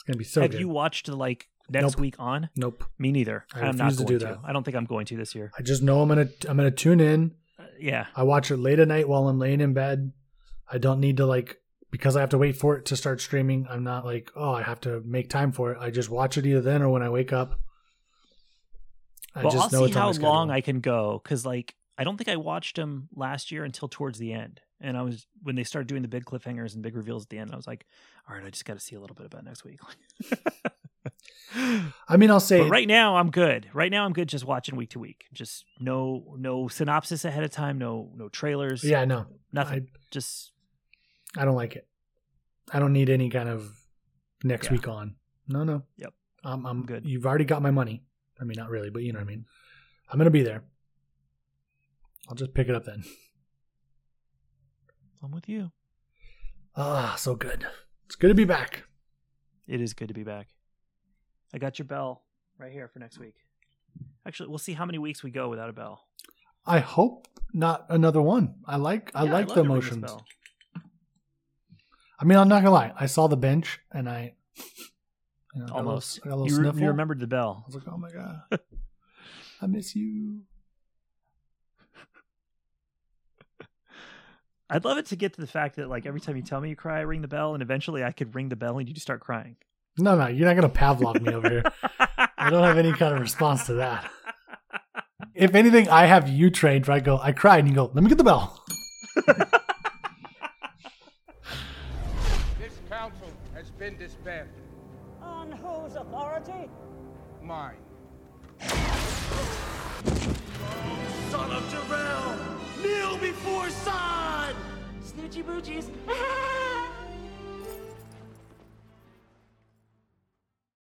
Gonna be so Have good. you watched like next Nope. week on? nope. Me neither. I I'm not going to, do to. that. I don't think I'm going to this year. I just know I'm gonna I'm gonna tune in. Uh, yeah. I watch it late at night while I'm laying in bed. I don't need to like because I have to wait for it to start streaming. I'm not like, oh, I have to make time for it. I just watch it either then or when I wake up. I well, just I'll know see it's how long. I can go because, like, I don't think I watched them last year until towards the end. And I was when they started doing the big cliffhangers and big reveals at the end. I was like, all right, I just got to see a little bit about next week. I mean, I'll say but right now I'm good. Right now I'm good just watching week to week. Just no no synopsis ahead of time, no no trailers. yeah, no, Nothing. just I don't like it. I don't need any kind of next Yeah. week on. No, no. Yep. I'm, I'm Good. You've already got my money. I mean, not really, but you know what I mean. I'm gonna be there. I'll just pick it up then. With you. Ah, so good. It's good to be back. It is good to be back. I got your bell right here for next week. Actually, we'll see how many weeks we go without a bell. I hope not another one. I like I Yeah, like love the emotions. I mean, I'm not gonna lie. I saw the bench and I, you know, got a little- Almost. got a little You, re- you remembered the bell. I was like, oh my god, I miss you. I'd love it to get to the fact that like every time you tell me you cry, I ring the bell, and eventually I could ring the bell and you just start crying. No, no, you're not gonna Pavlov me over here. I don't have any kind of response to that. If anything, I have you trained where I go, I cry, and you go, let me get the bell. This council has been disbanded. On whose authority? Mine. Son of Jor-El! Kneel before Zod! Snoochie boochies!